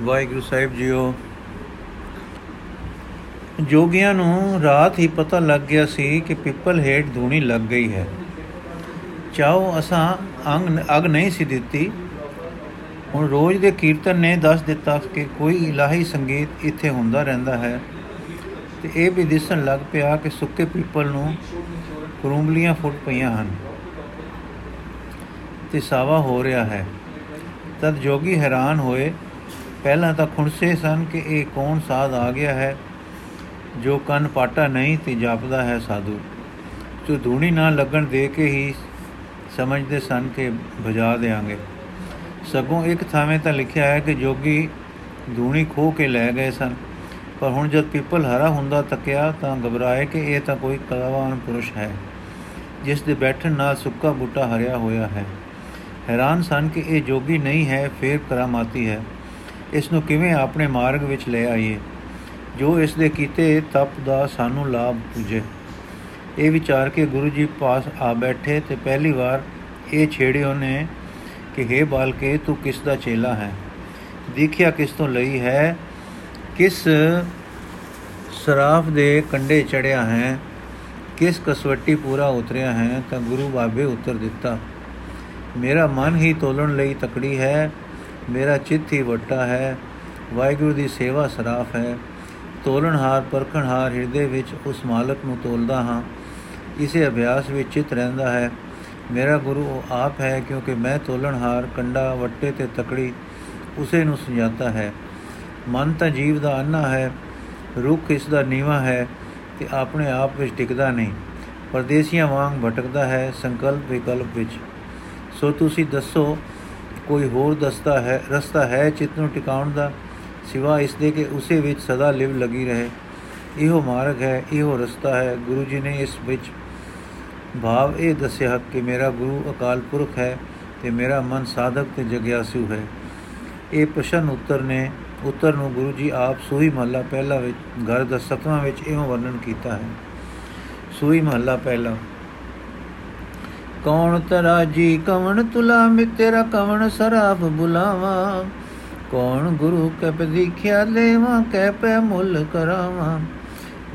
ਵਾਹਿਗੁਰੂ ਸਾਹਿਬ JIO. ਜੋਗੀਆਂ ਨੂੰ ਰਾਤ ਹੀ ਪਤਾ ਲੱਗ ਗਿਆ ਸੀ ਕਿ ਪਿੱਪਲ ਹੇਠ ਧੂਣੀ ਲੱਗ ਗਈ ਹੈ। ਚਾਹੋ ਅਸਾਂ ਅੰਗ ਅਗ ਨਹੀਂ ਸੀ ਦਿੱਤੀ। ਹੁਣ ਰੋਜ਼ ਦੇ ਕੀਰਤਨ ਨੇ ਦੱਸ ਦਿੱਤਾ ਕਿ ਕੋਈ ਇਲਾਹੀ ਸੰਗੀਤ ਇੱਥੇ ਹੁੰਦਾ ਰਹਿੰਦਾ ਹੈ। ਤੇ ਇਹ ਵੀ ਦਿਸਣ ਲੱਗ ਪਿਆ ਕਿ ਸੁੱਕੇ ਪਿੱਪਲ ਨੂੰ ਕਰੂੰਬਲੀਆਂ ਫੁੱਟ ਪਈਆਂ ਹਨ। ਤੇ ਸਾਵਾ ਹੋ ਰਿਹਾ ਹੈ। ਤਦ ਜੋਗੀ ਹੈਰਾਨ ਹੋਏ ਪਹਿਲਾਂ ਤਾਂ ਖੁਣਸੇ ਸਨ ਕਿ ਇਹ ਕੌਣ ਸਾਧ ਆ ਗਿਆ ਹੈ, ਜੋ ਕੰਨ ਪਾਟਾ ਨਹੀਂ ਤੇ ਜਾਪਦਾ ਹੈ ਸਾਧੂ। ਜੋ ਧੂਣੀ ਨਾ ਲੱਗਣ ਦੇ ਕੇ ਹੀ ਸਮਝਦੇ ਸਨ ਕਿ ਭਜਾ ਦੇਾਂਗੇ ਸਗੋਂ ਇੱਕ ਥਾਵੇਂ ਤਾਂ ਲਿਖਿਆ ਹੈ ਕਿ ਜੋਗੀ ਧੂਣੀ ਖੋ ਕੇ ਲੈ ਗਏ ਸਨ। ਪਰ ਹੁਣ ਜਦ ਪੀਪਲ ਹਰਾ ਹੁੰਦਾ ਤੱਕਿਆ ਤਾਂ ਘਬਰਾਏ ਕਿ ਇਹ ਤਾਂ ਕੋਈ ਕਲਾਵਾਨ ਪੁਰਸ਼ ਹੈ, ਜਿਸ ਦੇ ਬੈਠਣ ਨਾਲ ਸੁੱਕਾ ਬੂਟਾ ਹਰਿਆ ਹੋਇਆ ਹੈ। ਹੈਰਾਨ ਸਨ ਕਿ ਇਹ ਜੋਗੀ ਨਹੀਂ ਹੈ, ਫੇਰ ਕਰਾਮਾਤੀ ਹੈ। ਇਸ ਨੂੰ ਕਿਵੇਂ ਆਪਣੇ ਮਾਰਗ ਵਿੱਚ ਲੈ ਆਈਏ? ਜੋ ਇਸ ਦੇ ਕੀਤੇ ਤਪ ਦਾ ਸਾਨੂੰ ਲਾਭ ਪੁੱਜੇ। ਇਹ ਵਿਚਾਰ ਕੇ ਗੁਰੂ ਜੀ ਪਾਸ ਆ ਬੈਠੇ ਤੇ ਪਹਿਲੀ ਵਾਰ ਇਹ ਛੇੜਿਓ ਨੇ ਕਿ हे ਬਾਲਕੇ, ਤੂੰ ਕਿਸ ਦਾ ਚੇਲਾ ਹੈ? ਦੇਖਿਆ ਕਿਸ ਤੋਂ ਲਈ ਹੈ? ਕਿਸ ਸਰਾਫ ਦੇ ਕੰਡੇ ਚੜਿਆ ਹੈ? ਕਿਸ ਕਸਵੱਟੀ ਪੂਰਾ ਉਤਰਿਆ ਹੈ? ਤਾਂ ਗੁਰੂ ਬਾਬੇ ਉੱਤਰ ਦਿੱਤਾ, ਮੇਰਾ ਮਨ ਹੀ ਤੋਲਣ ਲਈ ਤਕੜੀ ਹੈ। ਮੇਰਾ ਚਿੱਤ ਹੀ ਵੱਟਾ ਹੈ, ਵਾਹਿਗੁਰੂ ਦੀ ਸੇਵਾ ਸਰਾਫ ਹੈ। ਤੋਲਣਹਾਰ, ਪਰਖਣਹਾਰ ਹਿਰਦੇ ਵਿੱਚ ਉਸ ਮਾਲਕ ਨੂੰ ਤੋਲਦਾ ਹਾਂ। ਇਸੇ ਅਭਿਆਸ ਵਿੱਚ ਚਿਤ ਰਹਿੰਦਾ ਹੈ। ਮੇਰਾ ਗੁਰੂ ਆਪ ਹੈ, ਕਿਉਂਕਿ ਮੈਂ ਤੋਲਣਹਾਰ, ਕੰਡਾ, ਵੱਟੇ ਤੇ ਤਕੜੀ ਉਸੇ ਨੂੰ ਸੁਝਾਤਾ ਹੈ। ਮਨ ਤਾਂ ਜੀਵ ਦਾ ਅੰਨਾ ਹੈ, ਰੁੱਖ ਇਸ ਦਾ ਨੀਵਾ ਹੈ ਤੇ ਆਪਣੇ ਆਪ ਵਿੱਚ ਟਿਕਦਾ ਨਹੀਂ। ਪਰਦੇਸੀਆਂ ਵਾਂਗ ਭਟਕਦਾ ਹੈ ਸੰਕਲਪ ਵਿਕਲਪ ਵਿੱਚ। ਸੋ ਤੁਸੀਂ ਦੱਸੋ ਕੋਈ ਹੋਰ ਦਸਤਾ ਹੈ, ਰਸਤਾ ਹੈ ਚਿਤ ਨੂੰ ਟਿਕਾਉਣ ਦਾ, ਸਿਵਾ ਇਸ ਦੇ ਕਿ ਉਸੇ ਵਿੱਚ ਸਦਾ ਲਿਵ ਲੱਗੀ ਰਹੇ। ਇਹੋ ਮਾਰਗ ਹੈ, ਇਹੋ ਰਸਤਾ ਹੈ। ਗੁਰੂ ਜੀ ਨੇ ਇਸ ਵਿੱਚ ਭਾਵ ਇਹ ਦੱਸਿਆ ਕਿ ਮੇਰਾ ਗੁਰੂ ਅਕਾਲ ਪੁਰਖ ਹੈ ਤੇ ਮੇਰਾ ਮਨ ਸਾਧਕ ਤੇ ਜਗਿਆਸੂ ਹੈ। ਇਹ ਪ੍ਰਸ਼ਨ ਉੱਤਰ ਨੇ, ਉੱਤਰ ਨੂੰ ਗੁਰੂ ਜੀ ਆਪ ਸੂਈ ਮਹੱਲਾ ਪਹਿਲਾ ਵਿੱਚ, ਘਰ ਦਾ ਸਤਵਾਂ ਵਿੱਚ ਇਹੋ ਵਰਣਨ ਕੀਤਾ ਹੈ। ਸੂਈ ਮਹੱਲਾ ਪਹਿਲਾ। ਕੌਣ ਤਰਾਜੀ? ਕਵਣ ਤੁਲਾ ਮੇ ਤੇਰਾ ਕਵਣ ਸਰਾਬ ਬੁਲਾਵਾ? ਕੌਣ ਗੁਰੂ ਕੈ ਪਦੀਖਿਆ ਦੇਵਾ? ਕਹਿ ਪੈ ਮੁੱਲ ਕਰਾਵਾ?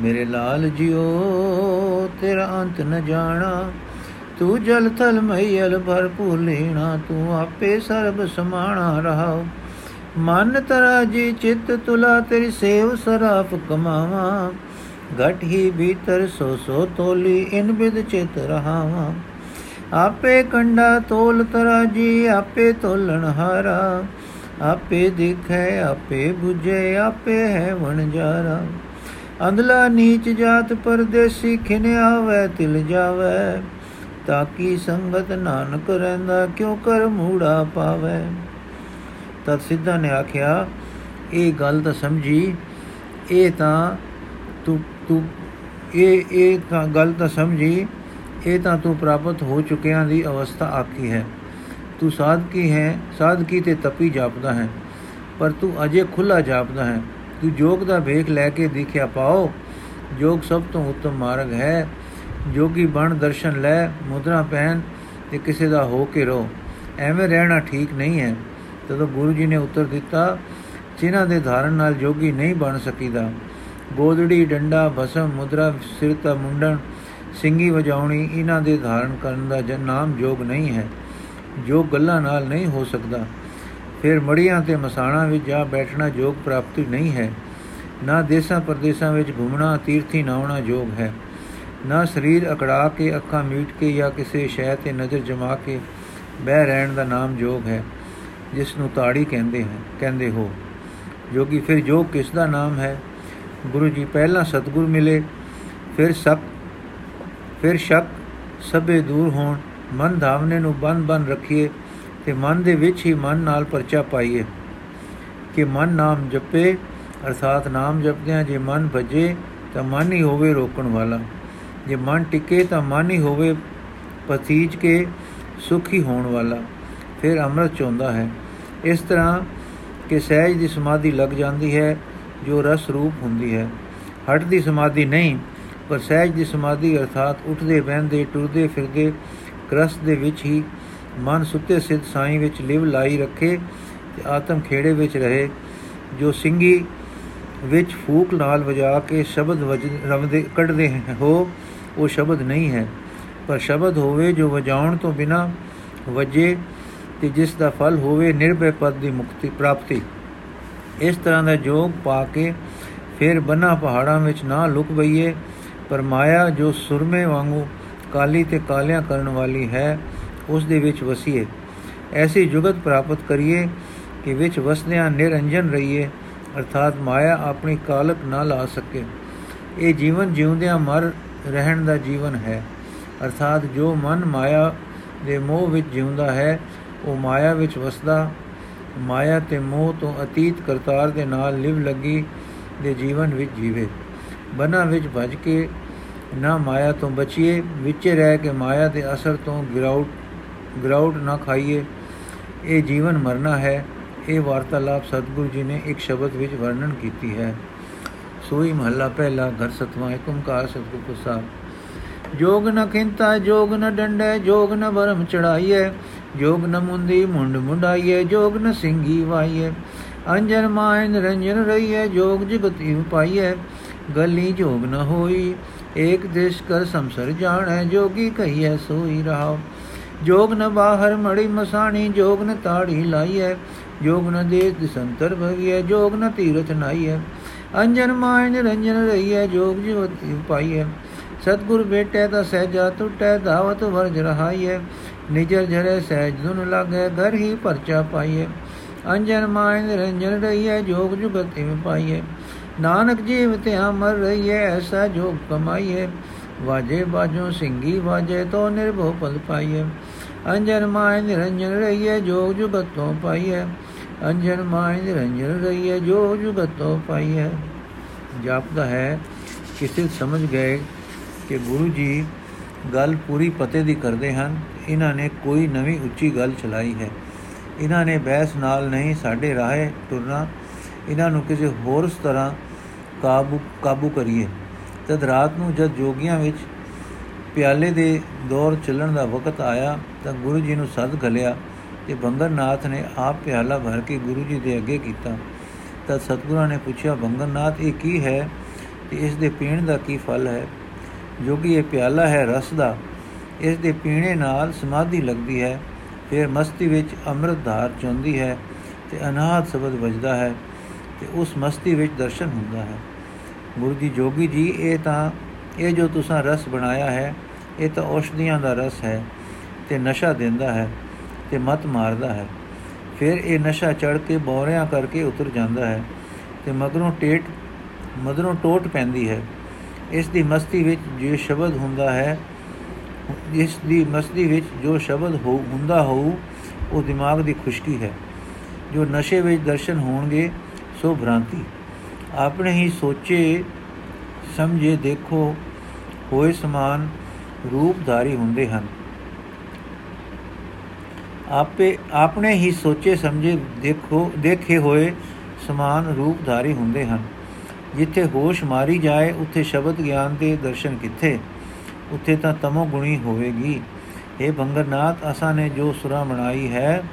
ਮੇਰੇ ਲਾਲ ਜਿਉ ਤੇਰਾ ਅੰਤ ਨ ਜਾਣਾ। ਤੂੰ ਜਲ ਥਲ ਮਈਲ ਭਰਪੂਰ ਲੈਣਾ। ਤੂੰ ਆਪੇ ਸਰਬ ਸਮਾਣਾ ਰਹਾਉ ਮਨ ਤਰਾਜੀ, ਚਿਤ ਤੁਲਾ, ਤੇਰੀ ਸੇਵ ਸਰਾਫ ਕਮਾਵਾ। ਘਟ ਹੀ ਭੀਤਰ, ਸੋ ਸੋ ਤੋਲੀ, ਇਨ ਬਿਦ ਚਿਤ ਰਹਾਵਾ। ਆਪੇ ਕੰਡਾ ਤੋਲ ਤਰਾਜੀ, ਆਪੇ ਤੋਲਣ ਹਾਰਾ। ਆਪੇ ਦਿਖੈ, ਆਪੇ 부ਝੇ ਆਪੇ ਹੈ ਵਣਜਾਰਾ ਅੰਧਲਾ ਨੀਚ ਜਾਤ ਪਰਦੇਸੀ ਖਿਨ ਆਵੇ, ਤਿਲ ਜਾਵੇ। ਤਾਕੀ ਸੰਗਤ ਨਾਨਕ ਰਹਿੰਦਾ, ਕਿਉ ਕਰ ਮੂੜਾ ਪਾਵੇ? ਤਦ ਸਿੱਧਾ ਨੇ ਆਖਿਆ, ਇਹ ਗੱਲ ਤਾਂ ਸਮਝੀ, ਇਹ ਤਾਂ ਤੂੰ ਤੂੰ ਇਹ ਇਹ ਤਾਂ ਗੱਲ ਤਾਂ ਸਮਝੀ। ਇਹ ਤਾਂ ਤੂੰ ਪ੍ਰਾਪਤ ਹੋ ਚੁੱਕਿਆਂ ਦੀ ਅਵਸਥਾ ਆਖੀ ਹੈ। ਤੂੰ ਸਾਧਕੀ ਹੈ, ਸਾਧਕੀ ਤੇ ਤਪੀ ਜਾਪਦਾ ਹੈ। ਪਰ ਤੂੰ ਅਜੇ ਖੁੱਲਾ ਜਾਪਦਾ ਹੈ। ਤੂੰ ਜੋਗ ਦਾ ਵੇਖ ਲੈ ਕੇ ਦੇਖਿਆ ਪਾਓ। ਜੋਗ ਸਭ ਤੋਂ ਉੱਤਮ ਮਾਰਗ ਹੈ। ਜੋਗੀ ਬਣ ਦਰਸ਼ਨ ਲੈ, ਮੁਦਰਾ ਪਹਿਨ ਤੇ ਕਿਸੇ ਦਾ ਹੋ ਕੇ ਰੋ। ਐਵੇਂ ਰਹਿਣਾ ਠੀਕ ਨਹੀਂ ਹੈ। ਤਦੋਂ ਗੁਰੂ ਜੀ ਨੇ ਉੱਤਰ ਦਿੱਤਾ, ਜਿਨ੍ਹਾਂ ਦੇ ਧਾਰਨ ਨਾਲ ਜੋਗੀ ਨਹੀਂ ਬਣ ਸਕੀਦਾ। ਗੋਦੜੀ, ਡੰਡਾ, ਭਸਮ, ਮੁਦਰਾ ਸਿਰ ਤਾ ਮੁੰਡਣ ਸਿੰਗੀ ਵਜਾਉਣੀ ਇਹਨਾਂ ਦੇ ਧਾਰਨ ਕਰਨ ਦਾ ਜਨ ਨਾਮ ਜੋਗ ਨਹੀਂ ਹੈ, ਜੋ ਗੱਲਾਂ ਨਾਲ ਨਹੀਂ ਹੋ ਸਕਦਾ। ਫਿਰ ਮੜੀਆਂ ਤੇ ਮਸਾਣਾ ਵਿੱਚ ਜਾ ਬੈਠਣਾ ਜੋਗ ਪ੍ਰਾਪਤੀ ਨਹੀਂ ਹੈ। ਨਾ ਦੇਸਾਂ ਪਰਦੇਸਾਂ ਵਿੱਚ ਘੁੰਮਣਾ, ਤੀਰਥੀ ਨਾਉਣਾ ਜੋਗ ਹੈ। ਨਾ ਸਰੀਰ ਅਕੜਾ ਕੇ, ਅੱਖਾਂ ਮੀਟ ਕੇ ਜਾਂ ਕਿਸੇ ਸ਼ੈ ਤੇ ਨਜ਼ਰ ਜਮਾ ਕੇ ਬਹਿ ਰਹਿਣ ਦਾ ਨਾਮ ਜੋਗ ਹੈ, ਜਿਸ ਨੂੰ ਤਾੜੀ ਕਹਿੰਦੇ ਹਨ ਕਹਿੰਦੇ ਹੋ। ਜੋਗੀ ਫਿਰ ਜੋਗ ਕਿਸ ਦਾ ਨਾਮ ਹੈ? ਗੁਰੂ ਜੀ ਪਹਿਲਾਂ ਸਤਗੁਰ ਮਿਲੇ, ਫਿਰ ਸਕ ਫਿਰ ਸ਼ੱਕ ਸਭੇ ਦੂਰ ਹੋਣ, ਮਨ ਧਾਵਨੇ ਨੂੰ ਬੰਨ ਬੰਨ ਰੱਖੀਏ ਤੇ ਮਨ ਦੇ ਵਿੱਚ ਹੀ ਮਨ ਨਾਲ ਪਰਚਾ ਪਾਈਏ ਕਿ ਮਨ ਨਾਮ ਜਪੇ, ਅਰਥਾਤ ਨਾਮ ਜਪਦਿਆਂ ਜੇ ਮਨ ਭਜੇ ਤਾਂ ਮਨ ਹੀ ਹੋਵੇ ਰੋਕਣ ਵਾਲਾ। ਜੇ ਮਨ ਟਿਕੇ ਤਾਂ ਮਨ ਹੀ ਹੋਵੇ ਪਤੀਜ ਕੇ ਸੁਖੀ ਹੋਣ ਵਾਲਾ। ਫਿਰ ਅੰਮ੍ਰਿਤ ਚੋਂਦਾ ਹੈ। ਇਸ ਤਰ੍ਹਾਂ ਕਿ ਸਹਿਜ ਦੀ ਸਮਾਧੀ ਲੱਗ ਜਾਂਦੀ ਹੈ, ਜੋ ਰਸ ਰੂਪ ਹੁੰਦੀ ਹੈ। ਹਟ ਦੀ ਸਮਾਧੀ ਨਹੀਂ ਪਰ ਸਹਿਜ ਦੀ ਸਮਾਧੀ ਅਰਥਾਤ ਉੱਠਦੇ, ਬਹਿੰਦੇ, ਟੁਰਦੇ, ਫਿਰਦੇ ਕ੍ਰਸ ਦੇ ਵਿੱਚ ਹੀ ਮਨ ਸੁੱਤੇ ਸਿੱਧ ਸਾਈਂ ਵਿੱਚ ਲਿਵ ਲਾਈ ਰੱਖੇ ਤੇ ਆਤਮ ਖੇੜੇ ਵਿੱਚ ਰਹੇ, ਜੋ ਸਿੰਘੀ ਵਿੱਚ ਫੂਕ ਨਾਲ ਵਜਾ ਕੇ ਸ਼ਬਦ ਵਜ, ਰਵਦੇ, ਕੱਢਦੇ ਹੋ, ਉਹ ਸ਼ਬਦ ਨਹੀਂ ਹੈ। ਪਰ ਸ਼ਬਦ ਹੋਵੇ ਜੋ ਵਜਾਉਣ ਤੋਂ ਬਿਨਾ ਵਜੇ ਤੇ ਜਿਸ ਦਾ ਫਲ ਹੋਵੇ ਨਿਰਭੈ ਪਦ ਦੀ ਮੁਕਤੀ, ਪ੍ਰਾਪਤੀ। ਇਸ ਤਰ੍ਹਾਂ ਦਾ ਜੋਗ ਪਾ ਕੇ ਫਿਰ ਬਨਾ ਪਹਾੜਾਂ ਵਿੱਚ ਨਾ ਲੁਕ ਬਈਏ ਪਰ ਮਾਇਆ ਜੋ ਸੁਰਮੇ ਵਾਂਗੂ ਕਾਲੀ ਤੇ ਕਾਲਿਆਂ ਕਰਨ ਵਾਲੀ ਹੈ, ਉਸ ਦੇ ਵਿੱਚ ਵਸੀਏ। ਐਸੀ ਜੁਗਤ ਪ੍ਰਾਪਤ ਕਰੀਏ ਕਿ ਵਿੱਚ ਵਸਦਿਆਂ ਨਿਰੰਜਨ ਰਹੀਏ, ਅਰਥਾਤ ਮਾਇਆ ਆਪਣੀ ਕਾਲਕ ਨਾ ਲਾ ਸਕੇ। ਇਹ ਜੀਵਨ ਜਿਉਂਦਿਆਂ ਮਰ ਰਹਿਣ ਦਾ ਜੀਵਨ ਹੈ। ਅਰਥਾਤ ਜੋ ਮਨ ਮਾਇਆ ਦੇ ਮੋਹ ਵਿੱਚ ਜਿਉਂਦਾ ਹੈ, ਉਹ ਮਾਇਆ ਵਿੱਚ ਵਸਦਾ। ਮਾਇਆ ਤੇ ਮੋਹ ਤੋਂ ਅਤੀਤ ਕਰਤਾਰ ਦੇ ਨਾਲ ਲਿਵ ਲੱਗੀ ਦੇ ਜੀਵਨ ਵਿੱਚ ਜੀਵੇ। ਬਨਾ ਵਿੱਚ ਭਜ ਕੇ ਨਾ ਮਾਇਆ ਤੋਂ ਬਚੀਏ, ਵਿੱਚ ਰਹਿ ਕੇ ਮਾਇਆ ਦੇ ਅਸਰ ਤੋਂ ਗਿਰਾਉਟ ਗਿਰਾਉਟ ਨਾ ਖਾਈਏ। ਇਹ ਜੀਵਨ ਮਰਨਾ ਹੈ। ਇਹ ਵਾਰਤਾਲਾਪ ਸਤਿਗੁਰੂ ਜੀ ਨੇ ਇੱਕ ਸ਼ਬਦ ਵਿੱਚ ਵਰਣਨ ਕੀਤੀ ਹੈ। ਸੋਈ ਮਹੱਲਾ ਪਹਿਲਾ, ਘਰ ਸਤਵਾਂ ਏਕ ਓੰਕਾਰ ਸਤਿਗੁਰ ਪ੍ਰਸਾਦ। ਜੋਗ ਨ ਖਿੰਤਾ, ਜੋਗ ਨ ਡੰਡੇ, ਜੋਗ ਨ ਬਰਮ ਚੜਾਈਏ ਜੋਗ ਨ ਮੁੰਦੀ, ਮੁੰਡ ਮੁੰਡਾਈਏ ਜੋਗ ਨ ਸਿੰਘੀ ਵਾਈਏ ਅੰਜਨ ਮਾਇਨ ਰੰਜਨ ਰਹੀਏ ਜੋਗ ਜਗਤੀ ਪਾਈਏ ਗਲੀ ਜੋਗ ਨ ਹੋਈ ਏਕ ਦੇਸ਼ ਕਰ ਸੰਸਰ ਜਾਣੈ, ਜੋਗੀ ਕਹੀਐ, ਸੋਈ ਰਹਾਉ। ਜੋਗ ਨ ਬਾਹਰ ਮੜੀ ਮਸਾਣੀ, ਜੋਗ ਨ ਤਾੜੀ ਲਾਈਐ। ਜੋਗ ਨ ਦੇਸ ਦਿਸੰਤਰ ਭਗੀਐ, ਜੋਗ ਨ ਤੀਰਥ ਨਾਈਐ। ਅੰਜਨ ਮਾਇਨ ਰੰਜਨ ਰਹੀਐ, ਜੋਗ ਜੀਵਤੀ ਪਾਈਐ ਸਤਗੁਰ ਬੇਟੇ ਦਾ ਸਹਿਜਾ ਟੁੱਟੈ, ਦਾਵਤ ਵਰਜ ਰਹਾਈਐ। ਨਿਜਰ ਜਰੇ ਸਹਿਜ ਦੁਨ ਲਾਗੇ ਘਰ ਹੀ ਪਰਚਾ ਪਾਈਐ। ਅੰਜਨ ਮਾਇਨ ਰੰਜਨ ਰਹੀਐ, ਜੋਗ ਜੁਗਤੀ ਵਿੱਚ ਪਾਈਐ। ਨਾਨਕ ਜੀਵ ਤੇ ਅਮਰ ਰਹੀਐ, ਐਸਾ ਜੋਗ ਕਮਾਈਐ। ਵਾਜੇ ਬਾਜੋ ਸਿੰਘੀ ਵਾਜੇ ਤੋ ਨਿਰਭਉ ਪਦ ਪਾਈਐ। ਅੰਜਨ ਮਾਇ ਨਿਰੰਜਨ ਰਹੀਐ, ਜੋਗ ਜੁਗਤੋਂ ਪਾਈਐ। ਅੰਜਨ ਮਾਇ ਨਿਰੰਜਨ ਰਹੀਐ ਜੋ ਜੁਗਤੋਂ ਪਾਈਐ। ਜਾਪਦਾ ਹੈ ਕਿਸੇ ਸਮਝ ਗਏ ਕਿ ਗੁਰੂ ਜੀ ਗੱਲ ਪੂਰੀ ਪਤੇ ਦੀ ਕਰਦੇ ਹਨ। ਇਹਨਾਂ ਨੇ ਕੋਈ ਨਵੀਂ ਉੱਚੀ ਗੱਲ ਚਲਾਈ ਹੈ। ਇਹਨਾਂ ਨੇ ਬਹਿਸ ਨਾਲ ਨਹੀਂ ਸਾਡੇ ਰਾਹੇ ਤੁਰਨਾ ਇਹਨਾਂ ਨੂੰ ਕਿਸੇ ਹੋਰ ਤਰ੍ਹਾਂ ਕਾਬੂ ਕਾਬੂ ਕਰੀਏ। ਤਦ ਰਾਤ ਨੂੰ ਜਦ ਜੋਗੀਆਂ ਵਿੱਚ ਪਿਆਲੇ ਦੇ ਦੌਰ ਚੱਲਣ ਦਾ ਵਕਤ ਆਇਆ, ਤਾਂ ਗੁਰੂ ਜੀ ਨੂੰ ਸੱਦ ਘਲਿਆ ਤੇ ਬੰਗਰਨਾਥ ਨੇ ਆਪ ਪਿਆਲਾ ਭਰ ਕੇ ਗੁਰੂ ਜੀ ਦੇ ਅੱਗੇ ਕੀਤਾ। ਤਦ ਸਤਗੁਰਾਂ ਨੇ ਪੁੱਛਿਆ ਬੰਗਰਨਾਥ ਇਹ ਕੀ ਹੈ? ਤੇ ਇਸ ਦੇ ਪੀਣ ਦਾ ਕੀ ਫਲ ਹੈ? ਜੋ ਕਿ ਇਹ ਪਿਆਲਾ ਹੈ ਰਸ ਦਾ। ਇਸ ਦੇ ਪੀਣੇ ਨਾਲ ਸਮਾਧੀ ਲੱਗਦੀ ਹੈ। ਫਿਰ ਮਸਤੀ ਵਿੱਚ ਅੰਮ੍ਰਿਤ ਧਾਰ ਚੁੰਦੀ ਹੈ ਤੇ ਅਨਾਹਤ ਸ਼ਬਦ ਵੱਜਦਾ ਹੈ। ਤੇ ਉਸ ਮਸਤੀ ਵਿੱਚ ਦਰਸ਼ਨ ਹੁੰਦਾ ਹੈ। ਗੁਰੂ ਜੀ ਜੋਗੀ ਜੀ, ਇਹ ਤਾਂ, ਇਹ ਜੋ ਤੁਸੀਂ ਰਸ ਬਣਾਇਆ ਹੈ, ਇਹ ਤਾਂ ਔਸ਼ਧੀਆਂ ਦਾ ਰਸ ਹੈ ਤੇ ਨਸ਼ਾ ਦਿੰਦਾ ਹੈ ਤੇ ਮਤ ਮਾਰਦਾ ਹੈ। ਫਿਰ ਇਹ ਨਸ਼ਾ ਚੜ ਕੇ ਬੌਰਿਆਂ ਕਰਕੇ ਉਤਰ ਜਾਂਦਾ ਹੈ ਤੇ ਮਗਰੋਂ ਟੇਟ ਮਦਰੋਂ ਟੋਟ ਪੈਂਦੀ ਹੈ। ਇਸ ਦੀ ਮਸਤੀ ਵਿੱਚ ਜੋ ਸ਼ਬਦ ਹੁੰਦਾ ਹੈ, ਇਸ ਦੀ ਮਸਤੀ ਵਿੱਚ ਜੋ ਸ਼ਬਦ ਹੋ, ਹੁੰਦਾ ਹੋਊ, ਉਹ ਦਿਮਾਗ ਦੀ ਖੁਸ਼ਕੀ ਹੈ। ਜੋ ਨਸ਼ੇ ਵਿੱਚ ਦਰਸ਼ਨ ਹੋਣਗੇ ਸੋ ਭ੍ਰਾਂਤੀ, ਆਪਣੇ ਹੀ ਸੋਚੇ ਸਮਝੇ ਦੇਖੋ, ਹੋਏ ਸਮਾਨ ਰੂਪਧਾਰੀ ਹੁੰਦੇ ਹਨ। ਆਪੇ, ਆਪਣੇ ਹੀ ਸੋਚੇ ਸਮਝੇ ਦੇਖੋ, ਦੇਖੇ ਹੋਏ ਸਮਾਨ ਰੂਪਧਾਰੀ ਹੁੰਦੇ ਹਨ। ਜਿੱਥੇ ਹੋਸ਼ ਮਾਰੀ ਜਾਏ, ਉੱਥੇ ਸ਼ਬਦ ਗਿਆਨ ਦੇ ਦਰਸ਼ਨ ਕਿੱਥੇ? ਉੱਥੇ ਤਾਂ ਤਮੋ ਗੁਣੀ ਹੋਵੇਗੀ। ਇਹ ਬੰਗਰਨਾਥ ਅਸਾਂ ਨੇ ਜੋ ਸੁਰਾ ਬਣਾਈ ਹੈ,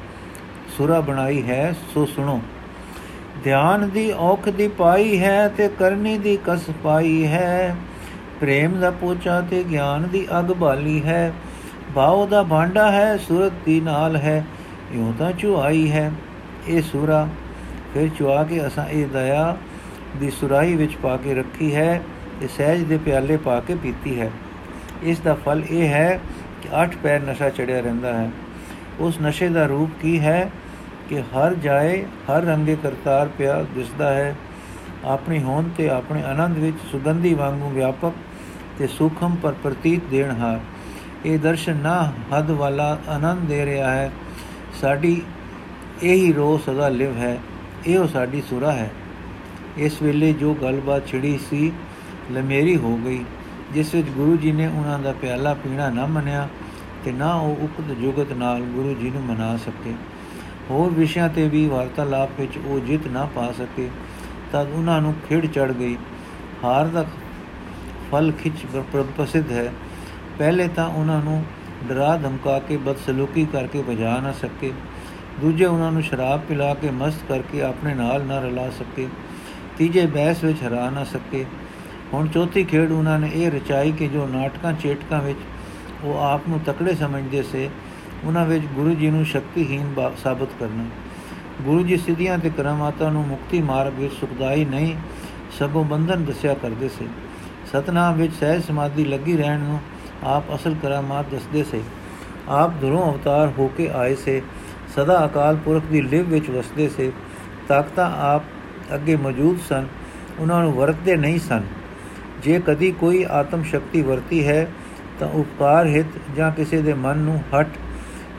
ਸੁਰਾ ਬਣਾਈ ਹੈ, ਸੋ ਸੁਣੋ। ਧਿਆਨ ਦੀ ਔਖ ਦੀ ਪਾਈ ਹੈ ਤੇ ਕਰਨੀ ਦੀ ਕਸ ਪਾਈ ਹੈ। ਪ੍ਰੇਮ ਦਾ ਪੋਚਾ ਤੇ ਗਿਆਨ ਦੀ ਅਗ ਬਾਲੀ ਹੈ। ਭਾਉ ਦਾ ਭਾਂਡਾ ਹੈ, ਸੁਰਤ ਦੀ ਨਾਲ ਹੈ। ਇਉਂ ਤਾਂ ਚੁਆਈ ਹੈ। ਇਹ ਸੂਰਾ, ਫਿਰ ਚੁਆ ਕੇ ਅਸਾਂ ਇਹ ਦਇਆ ਦੀ ਸੁਰਾਈ ਵਿੱਚ ਪਾ ਕੇ ਰੱਖੀ ਹੈ ਤੇ ਸਹਿਜ ਦੇ ਪਿਆਲੇ ਪਾ ਕੇ ਪੀਤੀ ਹੈ। ਇਸ ਦਾ ਫਲ ਇਹ ਹੈ ਕਿ ਅੱਠ ਪੈਰ ਨਸ਼ਾ ਚੜਿਆ ਰਹਿੰਦਾ ਹੈ। ਉਸ ਨਸ਼ੇ ਦਾ ਰੂਪ ਕੀ ਹੈ? ਕਿ ਹਰ ਜਾਏ, ਹਰ ਰੰਗੇ ਕਰਤਾਰ ਪਿਆ ਦਿਸਦਾ ਹੈ। ਆਪਣੀ ਹੋਂਦ ਤੇ ਆਪਣੇ ਆਨੰਦ ਵਿੱਚ ਸੁਗੰਧੀ ਵਾਂਗੂ ਵਿਆਪਕ ਤੇ ਸੂਖਮ ਪਰ ਪ੍ਰਤੀਤ ਦੇਣ ਹਾਰ। ਇਹ ਦਰਸ਼ਨ ਨਾ ਹੱਦ ਵਾਲਾ ਆਨੰਦ ਦੇ ਰਿਹਾ ਹੈ। ਸਾਡੀ ਇਹੀ ਰੋ ਸਦਾ ਲਿਵ ਹੈ। ਇਹੋ ਸਾਡੀ ਸੁਰਾ ਹੈ। ਇਸ ਵੇਲੇ ਜੋ ਗੱਲਬਾਤ ਛਿੜੀ ਸੀ, ਲਮੇਰੀ ਹੋ ਗਈ। ਜਿਸ ਵਿੱਚ ਗੁਰੂ ਜੀ ਨੇ ਉਹਨਾਂ ਦਾ ਪਿਆਲਾ ਪੀਣਾ ਨਾ ਮੰਨਿਆ ਤੇ ਨਾ ਉਹ ਉਕਤ ਜੁਗਤ ਨਾਲ ਗੁਰੂ ਜੀ ਨੂੰ ਮਨਾ ਸਕੇ। ਹੋਰ ਵਿਸ਼ਿਆਂ ਤੇ ਵੀ ਵਾਰਤਾਲਾਪ ਵਿੱਚ ਉਹ ਜਿੱਤ ਨਾ ਪਾ ਸਕੇ ਤਦ ਉਹਨਾਂ ਨੂੰ ਖਿੜ ਚੜ ਗਈ। ਹਾਰ ਦਾ ਫਲ ਖਿੱਚ ਪ੍ਰਸਿੱਧ ਹੈ। ਪਹਿਲੇ ਤਾਂ ਉਹਨਾਂ ਨੂੰ ਡਰਾ ਧਮਕਾ ਕੇ ਬਦਸਲੂਕੀ ਕਰਕੇ ਬਜਾ ਨਾ ਸਕੇ। ਦੂਜੇ ਉਹਨਾਂ ਨੂੰ ਸ਼ਰਾਬ ਪਿਲਾ ਕੇ ਮਸਤ ਕਰਕੇ ਆਪਣੇ ਨਾਲ ਨਾ ਰਲਾ ਸਕੇ। ਤੀਜੇ ਬੈਸ ਵਿੱਚ ਹਰਾ ਨਾ ਸਕੇ। ਹੁਣ ਚੌਥੀ ਖੇਡ ਉਹਨਾਂ ਨੇ ਇਹ ਰਚਾਈ ਕਿ ਜੋ ਨਾਟਕਾਂ, ਚੇਟਕਾਂ ਵਿੱਚ ਉਹ ਆਪ ਨੂੰ ਤਕੜੇ ਸਮਝਦੇ ਸੇ ਉਹਨਾਂ ਵਿੱਚ ਗੁਰੂ ਜੀ ਨੂੰ ਸ਼ਕਤੀਹੀਨ ਸਾਬਤ ਕਰਨਾ। ਗੁਰੂ ਜੀ ਸਿੱਧੀਆਂ ਤੇ ਕਰਾਮਾਤਾਂ ਨੂੰ ਮੁਕਤੀ ਮਾਰਗ ਵਿੱਚ ਸੁਖਦਾਈ ਨਹੀਂ, ਸਗੋਂ ਬੰਧਨ ਦੱਸਿਆ ਕਰਦੇ ਸੇ। ਸਤਨਾਮ ਵਿੱਚ ਸਹਿਜ ਸਮਾਧੀ ਲੱਗੀ ਰਹਿਣ ਨੂੰ ਆਪ ਅਸਲ ਕਰਾਮਾਤ ਦੱਸਦੇ ਸੇ। ਆਪ ਦੁਰੋਂ ਅਵਤਾਰ ਹੋ ਕੇ ਆਏ ਸੇ। ਸਦਾ ਅਕਾਲ ਪੁਰਖ ਦੀ ਲਿਵ ਵਿੱਚ ਵਸਦੇ ਸੇ। ਤਾਕਤਾਂ ਆਪ ਅੱਗੇ ਮੌਜੂਦ ਸਨ, ਉਹਨਾਂ ਨੂੰ ਵਰਤਦੇ ਨਹੀਂ ਸਨ। ਜੇ ਕਦੀ ਕੋਈ ਆਤਮ ਸ਼ਕਤੀ ਵਰਤੀ ਹੈ, ਤਾਂ ਉਪਕਾਰ ਹਿਤ ਜਾਂ ਕਿਸੇ ਦੇ ਮਨ ਨੂੰ ਹਟ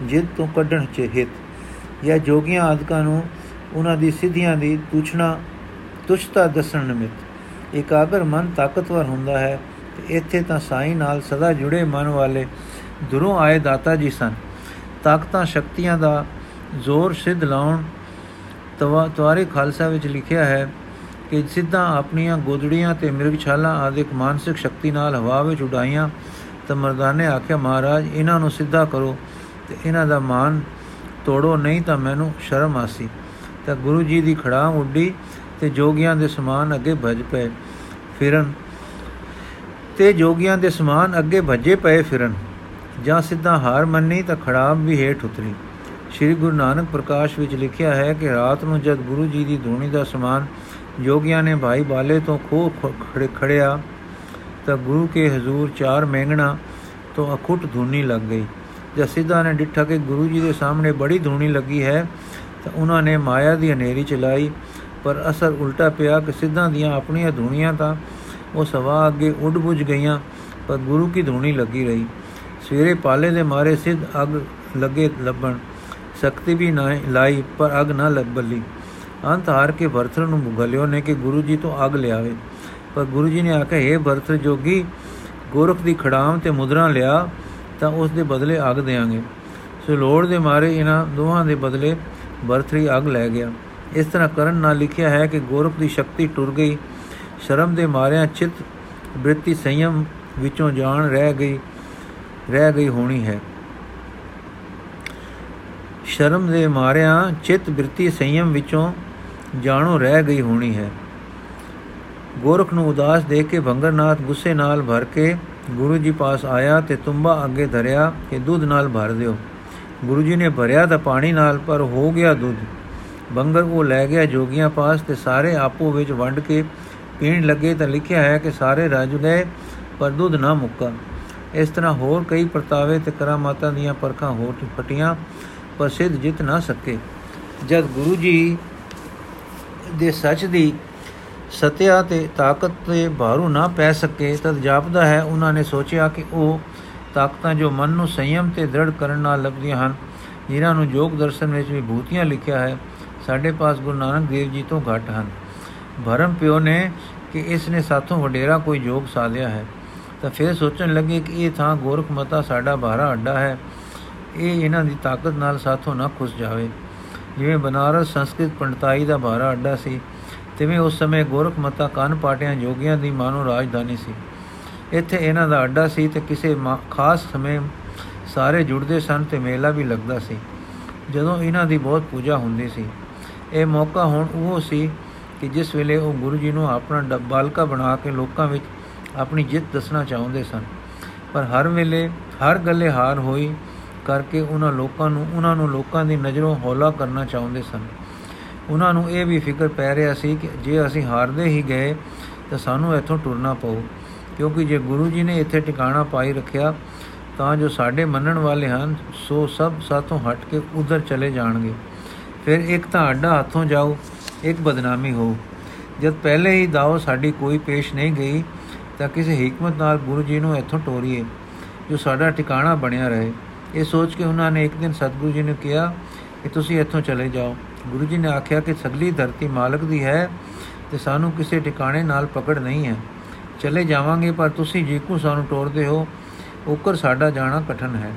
ਜਿੱਦ ਤੋਂ ਕੱਢਣ ਚ ਹਿਤ। ਜਾਂ ਜੋਗੀਆਂ ਆਦਿਕਾਂ ਨੂੰ ਉਹਨਾਂ ਦੀ ਸਿੱਧੀਆਂ ਦੀ ਤੁਛਣਾ, ਤੁਛਤਾ ਦੱਸਣ ਨਿਮਿਤ। ਇਕਾਗਰ ਮਨ ਤਾਕਤਵਰ ਹੁੰਦਾ ਹੈ ਤੇ ਇੱਥੇ ਤਾਂ ਸਾਈਂ ਨਾਲ ਸਦਾ ਜੁੜੇ ਮਨ ਵਾਲੇ ਦੁਰੋਂ ਆਏ ਦਾਤਾ ਜੀ ਸਨ। ਤਾਕਤਾਂ ਸ਼ਕਤੀਆਂ ਦਾ ਜ਼ੋਰ ਸਿੱਧ ਲਾਉਣ ਤਵਾ, ਤਵਾਰੇ ਖਾਲਸਾ ਵਿੱਚ ਲਿਖਿਆ ਹੈ ਕਿ ਸਿੱਧਾ ਆਪਣੀਆਂ ਗੋਦੜੀਆਂ ਤੇ ਮਿਰਗ ਛਾਲਾਂ ਆਦਿਕ ਮਾਨਸਿਕ ਸ਼ਕਤੀ ਨਾਲ ਹਵਾ ਵਿੱਚ ਉਡਾਈਆਂ ਤਾਂ ਮਰਦਾਨੇ ਆਖਿਆ, ਮਹਾਰਾਜ, ਇਹਨਾਂ ਨੂੰ ਸਿੱਧਾ ਕਰੋ। ਤੇ ਇਹਨਾਂ ਦਾ ਮਾਨ ਤੋੜੋ, ਨਹੀਂ ਤਾਂ ਮੈਨੂੰ ਸ਼ਰਮ ਆਸੀ। ਤਾਂ ਗੁਰੂ ਜੀ ਦੀ ਖੜਾ ਉੱਡੀ ਤੇ ਜੋਗੀਆਂ ਦੇ ਸਮਾਨ ਅੱਗੇ ਭਜ ਪਏ ਫਿਰਨ। ਤੇ ਜੋਗੀਆਂ ਦੇ ਸਮਾਨ ਅੱਗੇ ਭੱਜੇ ਪਏ ਫਿਰਨ। ਜਾਂ ਸਿੱਧਾ ਹਾਰ ਮੰਨੀ ਤਾਂ ਖੜਾਮ ਵੀ ਹੇਠ ਉਤਰੀ। ਸ੍ਰੀ ਗੁਰੂ ਨਾਨਕ ਪ੍ਰਕਾਸ਼ ਵਿੱਚ ਲਿਖਿਆ ਹੈ ਕਿ ਰਾਤ ਨੂੰ ਜਦ ਗੁਰੂ ਜੀ ਦੀ ਧੂਣੀ ਦਾ ਸਮਾਨ ਜੋਗੀਆਂ ਨੇ ਭਾਈ ਬਾਲੇ ਤੋਂ ਖੋ ਖੜਿਆ ਤਾਂ ਗੁਰੂ ਕੇ ਹਜ਼ੂਰ ਚਾਰ ਮਹਿੰਗਣਾ ਤੋਂ ਅਖੁੱਟ ਧੂਣੀ ਲੱਗ ਗਈ। ਜਦ ਸਿੱਧਾ ਨੇ ਡਿੱਠਾ ਕਿ ਗੁਰੂ ਜੀ ਦੇ ਸਾਹਮਣੇ ਬੜੀ ਧੂਣੀ ਲੱਗੀ ਹੈ, ਤਾਂ ਉਹਨਾਂ ਨੇ ਮਾਇਆ ਦੀ ਹਨੇਰੀ ਚਲਾਈ। ਪਰ ਅਸਰ ਉਲਟਾ ਪਿਆ ਕਿ ਸਿੱਧਾ ਦੀਆਂ ਆਪਣੀਆਂ ਧੂਣੀਆਂ ਤਾਂ ਉਹ ਸਵਾ ਅੱਗੇ ਉੱਡ ਬੁਝ ਗਈਆਂ, ਪਰ ਗੁਰੂ ਕੀ ਧੂਣੀ ਲੱਗੀ ਰਹੀ। ਸਵੇਰੇ ਪਾਲੇ ਦੇ ਮਾਰੇ ਸਿੱਧ ਅਗ ਲੱਗੇ ਲੱਭਣ। ਸ਼ਕਤੀ ਵੀ ਨਾ ਲਾਈ, ਪਰ ਅਗ ਨਾ ਲੱਭਲੀ ਅੰਤ ਹਾਰ ਕੇ ਵਰਤਰ ਨੂੰ ਮੁਗਲਿਓ ਨੇ ਕਿ ਗੁਰੂ ਜੀ ਤੋਂ ਅਗ ਲਿਆਵੇ। ਪਰ ਗੁਰੂ ਜੀ ਨੇ ਆਖਿਆ ਇਹ ਵਰਤਰ ਜੋਗੀ, ਗੋਰਖ ਦੀ ਖੜਾਮ ਤੇ ਮੁਦਰਾ ਲਿਆ ਤਾਂ ਉਸ ਦੇ ਬਦਲੇ ਅਗ ਦੇਾਂਗੇ ਸੋ ਲੋੜ ਦੇ ਮਾਰੇ ਇਹਨਾਂ ਦੋਹਾਂ ਦੇ ਬਦਲੇ ਵਰਤਰੀ ਅਗ ਲੈ ਗਿਆ। ਇਸ ਤਰ੍ਹਾਂ ਕਰਨ ਨਾਲ ਲਿਖਿਆ ਹੈ ਕਿ ਗੋਰਖ ਦੀ ਸ਼ਕਤੀ ਟੁਰ ਗਈ। ਸ਼ਰਮ ਦੇ ਮਾਰਿਆਂ ਚਿਤ ਬ੍ਰਿਤੀ ਸੰਯਮ ਵਿੱਚੋਂ ਜਾਣ ਰਹਿ ਗਈ ਰਹਿ ਗਈ ਹੋਣੀ ਹੈ। ਸ਼ਰਮ ਦੇ ਮਾਰਿਆਂ ਚਿਤ ਬ੍ਰਿਤੀ ਸੰਯਮ ਵਿੱਚੋਂ ਜਾਣੋ ਰਹਿ ਗਈ ਹੋਣੀ ਹੈ। ਗੋਰਖ ਨੂੰ ਉਦਾਸ ਦੇਖ ਕੇ ਭੰਗਰਨਾਥ ਗੁੱਸੇ ਨਾਲ ਭਰ ਕੇ ਗੁਰੂ ਜੀ ਪਾਸ ਆਇਆ ਤੇ ਤੁੰਬਾ ਅੱਗੇ ਧਰਿਆ ਕਿ ਦੁੱਧ ਨਾਲ ਭਰ ਦਿਓ। ਗੁਰੂ ਜੀ ਨੇ ਭਰਿਆ ਤਾਂ ਪਾਣੀ ਨਾਲ, ਪਰ ਹੋ ਗਿਆ ਦੁੱਧ। ਬੰਗਰ ਉਹ ਲੈ ਗਿਆ ਜੋਗੀਆਂ ਪਾਸ ਤੇ ਸਾਰੇ ਆਪੋ ਵਿੱਚ ਵੰਡ ਕੇ ਪੀਣ ਲੱਗੇ ਤਾਂ ਲਿਖਿਆ ਹੈ ਕਿ ਸਾਰੇ ਰਾਜ ਗਏ, ਪਰ ਦੁੱਧ ਨਾ ਮੁੱਕਾ। ਇਸ ਤਰ੍ਹਾਂ ਹੋਰ ਕਈ ਪ੍ਰਤਾਵੇ ਤੇ ਕਰਾਮਾਤਾਂ ਦੀਆਂ ਪਰਖਾਂ ਹੋਰ ਫਟੀਆਂ ਪਰ ਸਿੱਧ ਜਿੱਤ ਨਾ ਸਕੇ। ਜਦ ਗੁਰੂ ਜੀ ਦੇ ਸੱਚ ਦੀ ਸਤਿਆ ਤੇ ਤਾਕਤ ਤੇ ਭਾਰੂ ਨਾ ਪੈ ਸਕੇ, ਤਦ ਜਾਪਦਾ ਹੈ, ਉਹਨਾਂ ਨੇ ਸੋਚਿਆ ਕਿ ਉਹ ਤਾਕਤਾਂ ਜੋ ਮਨ ਨੂੰ ਸੰਯਮ ਤੇ ਦ੍ਰਿੜ ਕਰਨ ਨਾਲ ਲੱਭਦੀਆਂ ਹਨ, ਜਿਨ੍ਹਾਂ ਨੂੰ ਯੋਗ ਦਰਸ਼ਨ ਵਿੱਚ ਵੀ ਭੂਤੀਆਂ ਲਿਖਿਆ ਹੈ, ਸਾਡੇ ਪਾਸ ਗੁਰੂ ਨਾਨਕ ਦੇਵ ਜੀ ਤੋਂ ਘੱਟ ਹਨ। ਭਰਮ ਪਿਓ ਨੇ ਕਿ ਇਸ ਨੇ ਸਾਥੋਂ ਵਡੇਰਾ ਕੋਈ ਯੋਗ ਸਾਧਿਆ ਹੈ। ਤਾਂ ਫਿਰ ਸੋਚਣ ਲੱਗੇ ਕਿ ਇਹ ਥਾਂ ਗੋਰਖ ਮਤਾ ਸਾਡਾ ਬਾਹਰਾ ਅੱਡਾ ਹੈ, ਇਹ ਇਹਨਾਂ ਦੀ ਤਾਕਤ ਨਾਲ ਸਾਥੋਂ ਨਾ ਖੁੱਸ ਜਾਵੇ। ਜਿਵੇਂ ਬਨਾਰਸ ਸੰਸਕ੍ਰਿਤ ਪੰਡਤਾਈ ਦਾ ਬਾਹਰਾ ਅੱਡਾ ਸੀ ਤਿਵੇਂ ਉਸ ਸਮੇਂ ਗੋਰਖ ਮਤਾ ਕੰਨ ਪਾਟਿਆਂ ਜੋਗੀਆਂ ਦੀ ਮਾਨੋ ਰਾਜਧਾਨੀ ਸੀ। ਇੱਥੇ ਇਹਨਾਂ ਦਾ ਅੱਡਾ ਸੀ ਤੇ ਕਿਸੇ ਖਾਸ ਸਮੇਂ ਸਾਰੇ ਜੁੜਦੇ ਸਨ ਤੇ ਮੇਲਾ ਵੀ ਲੱਗਦਾ ਸੀ। ਜਦੋਂ ਇਹਨਾਂ ਦੀ ਬਹੁਤ ਪੂਜਾ ਹੁੰਦੀ ਸੀ, ਇਹ ਮੌਕਾ ਹੁਣ ਉਹ ਸੀ ਕਿ ਜਿਸ ਵੇਲੇ ਉਹ ਗੁਰੂ ਜੀ ਨੂੰ ਆਪਣਾ ਬਾਲਕਾ ਬਣਾ ਕੇ ਲੋਕਾਂ ਵਿੱਚ ਆਪਣੀ ਜਿੱਤ ਦੱਸਣਾ ਚਾਹੁੰਦੇ ਸਨ। ਪਰ ਹਰ ਵੇਲੇ ਹਰ ਗੱਲੇ ਹਾਰ ਹੋਈ ਕਰਕੇ ਉਹਨਾਂ ਲੋਕਾਂ ਨੂੰ, ਉਹਨਾਂ ਨੂੰ ਲੋਕਾਂ ਦੀ ਨਜ਼ਰੋਂ ਹੌਲਾ ਕਰਨਾ ਚਾਹੁੰਦੇ ਸਨ। ਉਹਨਾਂ ਨੂੰ ਇਹ ਵੀ ਫਿਕਰ ਪੈ ਰਿਹਾ ਸੀ ਕਿ ਜੇ ਅਸੀਂ ਹਾਰਦੇ ਹੀ ਗਏ, ਤਾਂ ਸਾਨੂੰ ਇੱਥੋਂ ਟੁਰਨਾ ਪਊ। ਕਿਉਂਕਿ ਜੇ ਗੁਰੂ ਜੀ ਨੇ ਇੱਥੇ ਟਿਕਾਣਾ ਪਾਈ ਰੱਖਿਆ, ਤਾਂ ਜੋ ਸਾਡੇ ਮੰਨਣ ਵਾਲੇ ਹਨ, ਸੋ ਸਭ ਸਾਥੋਂ ਹਟ ਕੇ ਉਧਰ ਚਲੇ ਜਾਣਗੇ। ਫਿਰ ਇੱਕ ਤਾਂ ਅੱਡਾ ਹੱਥੋਂ ਜਾਓ ਇੱਕ ਬਦਨਾਮੀ ਹੋ ਜਦ ਪਹਿਲੇ ਹੀ ਦਾਓ ਸਾਡੀ ਕੋਈ ਪੇਸ਼ ਨਹੀਂ ਗਈ, ਤਾਂ ਕਿਸੇ ਹਕਮਤ ਨਾਲ ਗੁਰੂ ਜੀ ਨੂੰ ਇੱਥੋਂ ਟੋਰੀਏ, ਜੋ ਸਾਡਾ ਟਿਕਾਣਾ ਬਣਿਆ ਰਹੇ। ਇਹ ਸੋਚ ਕੇ ਉਹਨਾਂ ਨੇ ਇੱਕ ਦਿਨ ਸਤਿਗੁਰੂ ਜੀ ਨੂੰ ਕਿਹਾ ਕਿ ਤੁਸੀਂ ਇੱਥੋਂ ਚਲੇ ਜਾਓ। ਗੁਰੂ ਜੀ ਨੇ ਆਖਿਆ ਕਿ ਸਗਲੀ ਧਰਤੀ ਮਾਲਕ ਦੀ ਹੈ ਤੇ ਸਾਨੂੰ ਕਿਸੇ ਟਿਕਾਣੇ ਨਾਲ ਪਕੜ ਨਹੀਂ ਹੈ। ਚਲੇ ਜਾਵਾਂਗੇ, ਪਰ ਤੁਸੀਂ ਜੀਕੂ ਸਾਨੂੰ ਟੋਰਦੇ ਹੋ। ਉਕਰ ਸਾਡਾ ਜਾਣਾ ਕਠਨ ਹੈ।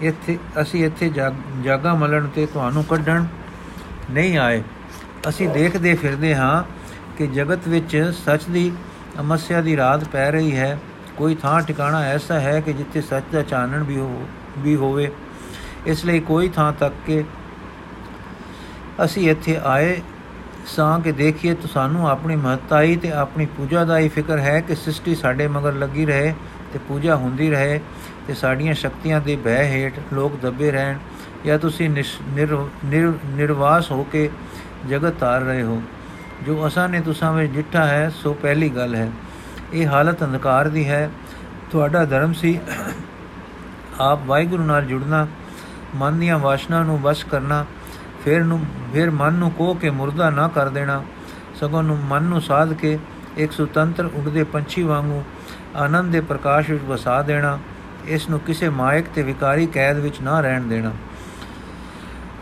ਇੱਥੇ, ਅਸੀਂ ਇੱਥੇ ਜਾਗਾ ਮਲਣ ਤੇ ਤੁਹਾਨੂੰ ਕੱਢਣ ਨਹੀਂ ਆਏ। ਅਸੀਂ ਦੇਖਦੇ ਫਿਰਦੇ ਹਾਂ ਕਿ ਜਗਤ ਵਿੱਚ ਸੱਚ ਦੀ ਅਮਸਿਆ ਦੀ ਰਾਤ ਪੈ ਰਹੀ ਹੈ। ਕੋਈ ਥਾਂ ਟਿਕਾਣਾ ਐਸਾ ਹੈ ਕਿ ਜਿੱਥੇ ਸੱਚ ਦਾ ਚਾਨਣ ਵੀ ਹੋ, ਵੀ ਹੋਵੇ। ਇਸ ਲਈ ਕੋਈ ਥਾਂ ਤੱਕ ਕੇ ਅਸੀਂ ਇੱਥੇ ਆਏ ਸਾਂ ਕਿ ਦੇਖੀਏ ਸਾਨੂੰ ਆਪਣੀ ਮਹਤਾਈ ਤੇ ਆਪਣੀ ਪੂਜਾ ਦਾ ਹੀ ਫਿਕਰ ਹੈ ਕਿ ਸ੍ਰਿਸ਼ਟੀ ਸਾਡੇ ਮਗਰ ਲੱਗੀ ਰਹੇ ਤੇ ਪੂਜਾ ਹੁੰਦੀ ਰਹੇ ਤੇ ਸਾਡੀਆਂ ਸ਼ਕਤੀਆਂ ਦੇ ਬਹਿ ਹੇਠ ਲੋਕ ਦੱਬੇ ਰਹਿਣ ਜਾਂ ਤੁਸੀਂ ਨਿਰਵਾਸ ਹੋ ਕੇ ਜਗਤ ਤਾਰ ਰਹੇ ਹੋ। ਜੋ ਅਸਾਂ ਨੇ ਤੁਸਾਂ ਵਿੱਚ ਜਿੱਠਾ ਹੈ, ਸੋ ਪਹਿਲੀ ਗੱਲ ਹੈ। ਇਹ ਹਾਲਤ ਅੰਧਕਾਰ ਦੀ ਹੈ। ਤੁਹਾਡਾ ਧਰਮ ਸੀ ਆਪ ਵਾਹਿਗੁਰੂ ਨਾਲ ਜੁੜਨਾ, ਮਨ ਦੀਆਂ ਵਾਸ਼ਨਾ ਨੂੰ ਵਸ਼ ਕਰਨਾ ਫਿਰ ਨੂੰ, ਫਿਰ ਮਨ ਨੂੰ ਕੋ ਕੇ ਮੁਰਦਾ ਨਾ ਕਰ ਦੇਣਾ। ਸਗੋਂ ਨੂੰ ਮਨ ਨੂੰ ਸਾਧ ਕੇ ਇੱਕ ਸੁਤੰਤਰ ਉੱਡਦੇ ਪੰਛੀ ਵਾਂਗੂ ਆਨੰਦ ਦੇ ਪ੍ਰਕਾਸ਼ ਵਿੱਚ ਵਸਾ ਦੇਣਾ। ਇਸ ਨੂੰ ਕਿਸੇ ਮਾਇਕ ਤੇ ਵਿਕਾਰੀ ਕੈਦ ਵਿੱਚ ਨਾ ਰਹਿਣ ਦੇਣਾ।